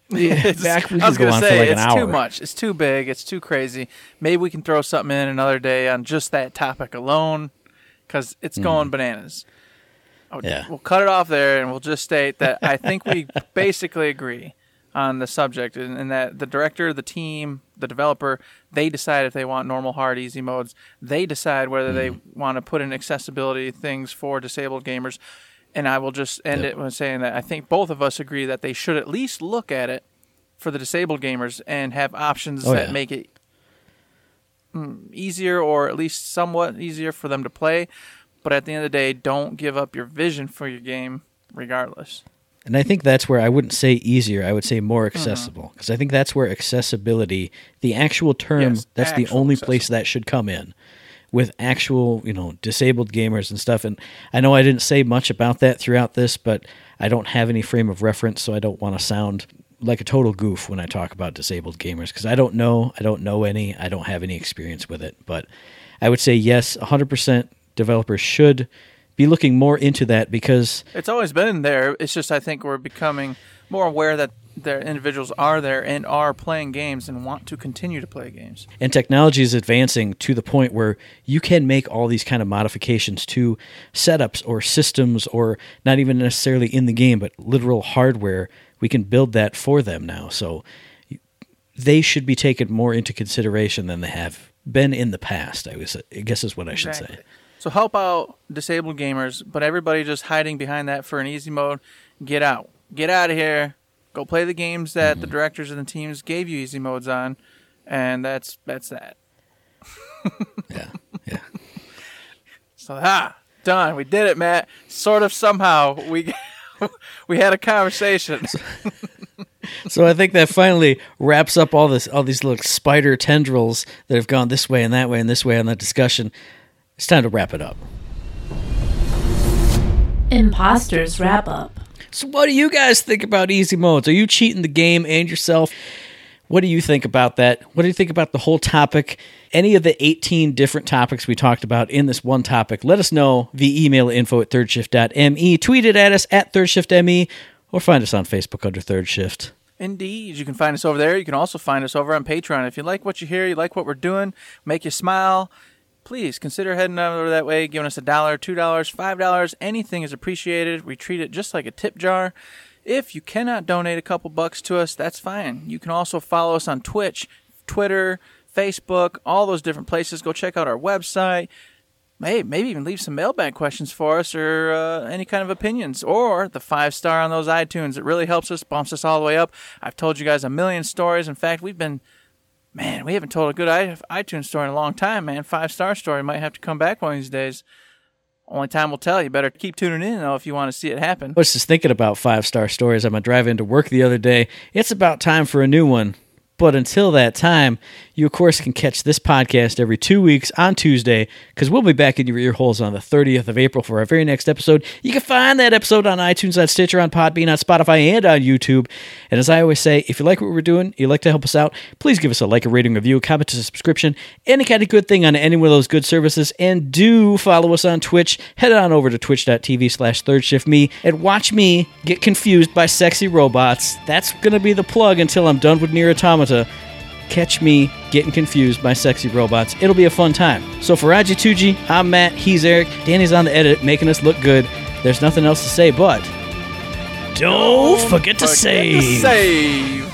yeah, *laughs* back we I was go gonna on say like it's hour. too much. It's too big. It's too crazy. Maybe we can throw something in another day on just that topic alone, because it's going bananas. Would- Mm. Yeah. We'll cut it off there, and we'll just state that I think we *laughs* basically agree on the subject, and, and that the director, the team, the developer, they decide if they want normal, hard, easy modes. They decide whether they Mm. want to put in accessibility things for disabled gamers. And I will just end Yep. it with saying that I think both of us agree that they should at least look at it for the disabled gamers and have options Oh, that yeah. make it mm, easier or at least somewhat easier for them to play. But at the end of the day, don't give up your vision for your game regardless. And I think that's where I wouldn't say easier, I would say more Mm-hmm. accessible. Because I think that's where accessibility, the actual term, Yes, that's the only place that should come in with actual, you know, disabled gamers and stuff. And I know I didn't say much about that throughout this, but I don't have any frame of reference, so I don't want to sound like a total goof when I talk about disabled gamers because I don't know, I don't know any, I don't have any experience with it. But I would say yes, 100% developers should be looking more into that because It's always been there. It's just I think we're becoming more aware that their individuals are there and are playing games and want to continue to play games. and technology is advancing to the point where you can make all these kind of modifications to setups or systems or not even necessarily in the game but literal hardware we can build that for them now so they should be taken more into consideration than they have been in the past i was i guess is what i should say So help out disabled gamers, but everybody just hiding behind that for an easy mode, get out. Get out of here. Go play the games that Mm-hmm. the directors and the teams gave you easy modes on, and that's that's that. *laughs* yeah yeah So ah, done. We did it, Matt. Sort of somehow we *laughs* we had a conversation. *laughs* so i think that finally wraps up all this all these little spider tendrils that have gone this way and that way and this way on that discussion it's time to wrap it up Imposters wrap up. So, what do you guys think about easy modes? Are you cheating the game and yourself? What do you think about that? What do you think about the whole topic? Any of the 18 different topics we talked about in this one topic, let us know via email info at thirdshift.me, tweet it at us at thirdshiftme, or find us on Facebook under Third Shift. Indeed. You can find us over there. You can also find us over on Patreon. If you like what you hear, you like what we're doing, make you smile, please consider heading over that way, giving us a dollar, two dollars, five dollars. Anything is appreciated. We treat it just like a tip jar. If you cannot donate a couple bucks to us, that's fine. You can also follow us on Twitch, Twitter, Facebook, all those different places. Go check out our website. Hey, maybe even leave some mailbag questions for us or uh, any kind of opinions or the five star on those iTunes. It really helps us, bumps us all the way up. I've told you guys a million stories. In fact, we've been, man, we haven't told a good iTunes story in a long time, man. Five star story might have to come back one of these days. Only time will tell. You better keep tuning in though if you want to see it happen. I was just thinking about five star stories on my drive into work the other day. It's about time for a new one. But until that time, you of course can catch this podcast every two weeks on Tuesday because we'll be back in your ear holes on the 30th of April for our very next episode. You can find that episode on iTunes, on Stitcher, on Podbean, on Spotify, and on YouTube. And as I always say, if you like what we're doing, you'd like to help us out, please give us a like, a rating, review, a comment, a subscription, any kind of good thing on any one of those good services. And do follow us on Twitch. Head on over to twitch.tv slash third shift me and watch me get confused by sexy robots. That's going to be the plug until I'm done with NieR Automata. Catch me getting confused by sexy robots. It'll be a fun time. So for Raji Tuji, I'm Matt, he's Eric, Danny's on the edit, making us look good. There's nothing else to say but don't, forget to Forget save. save.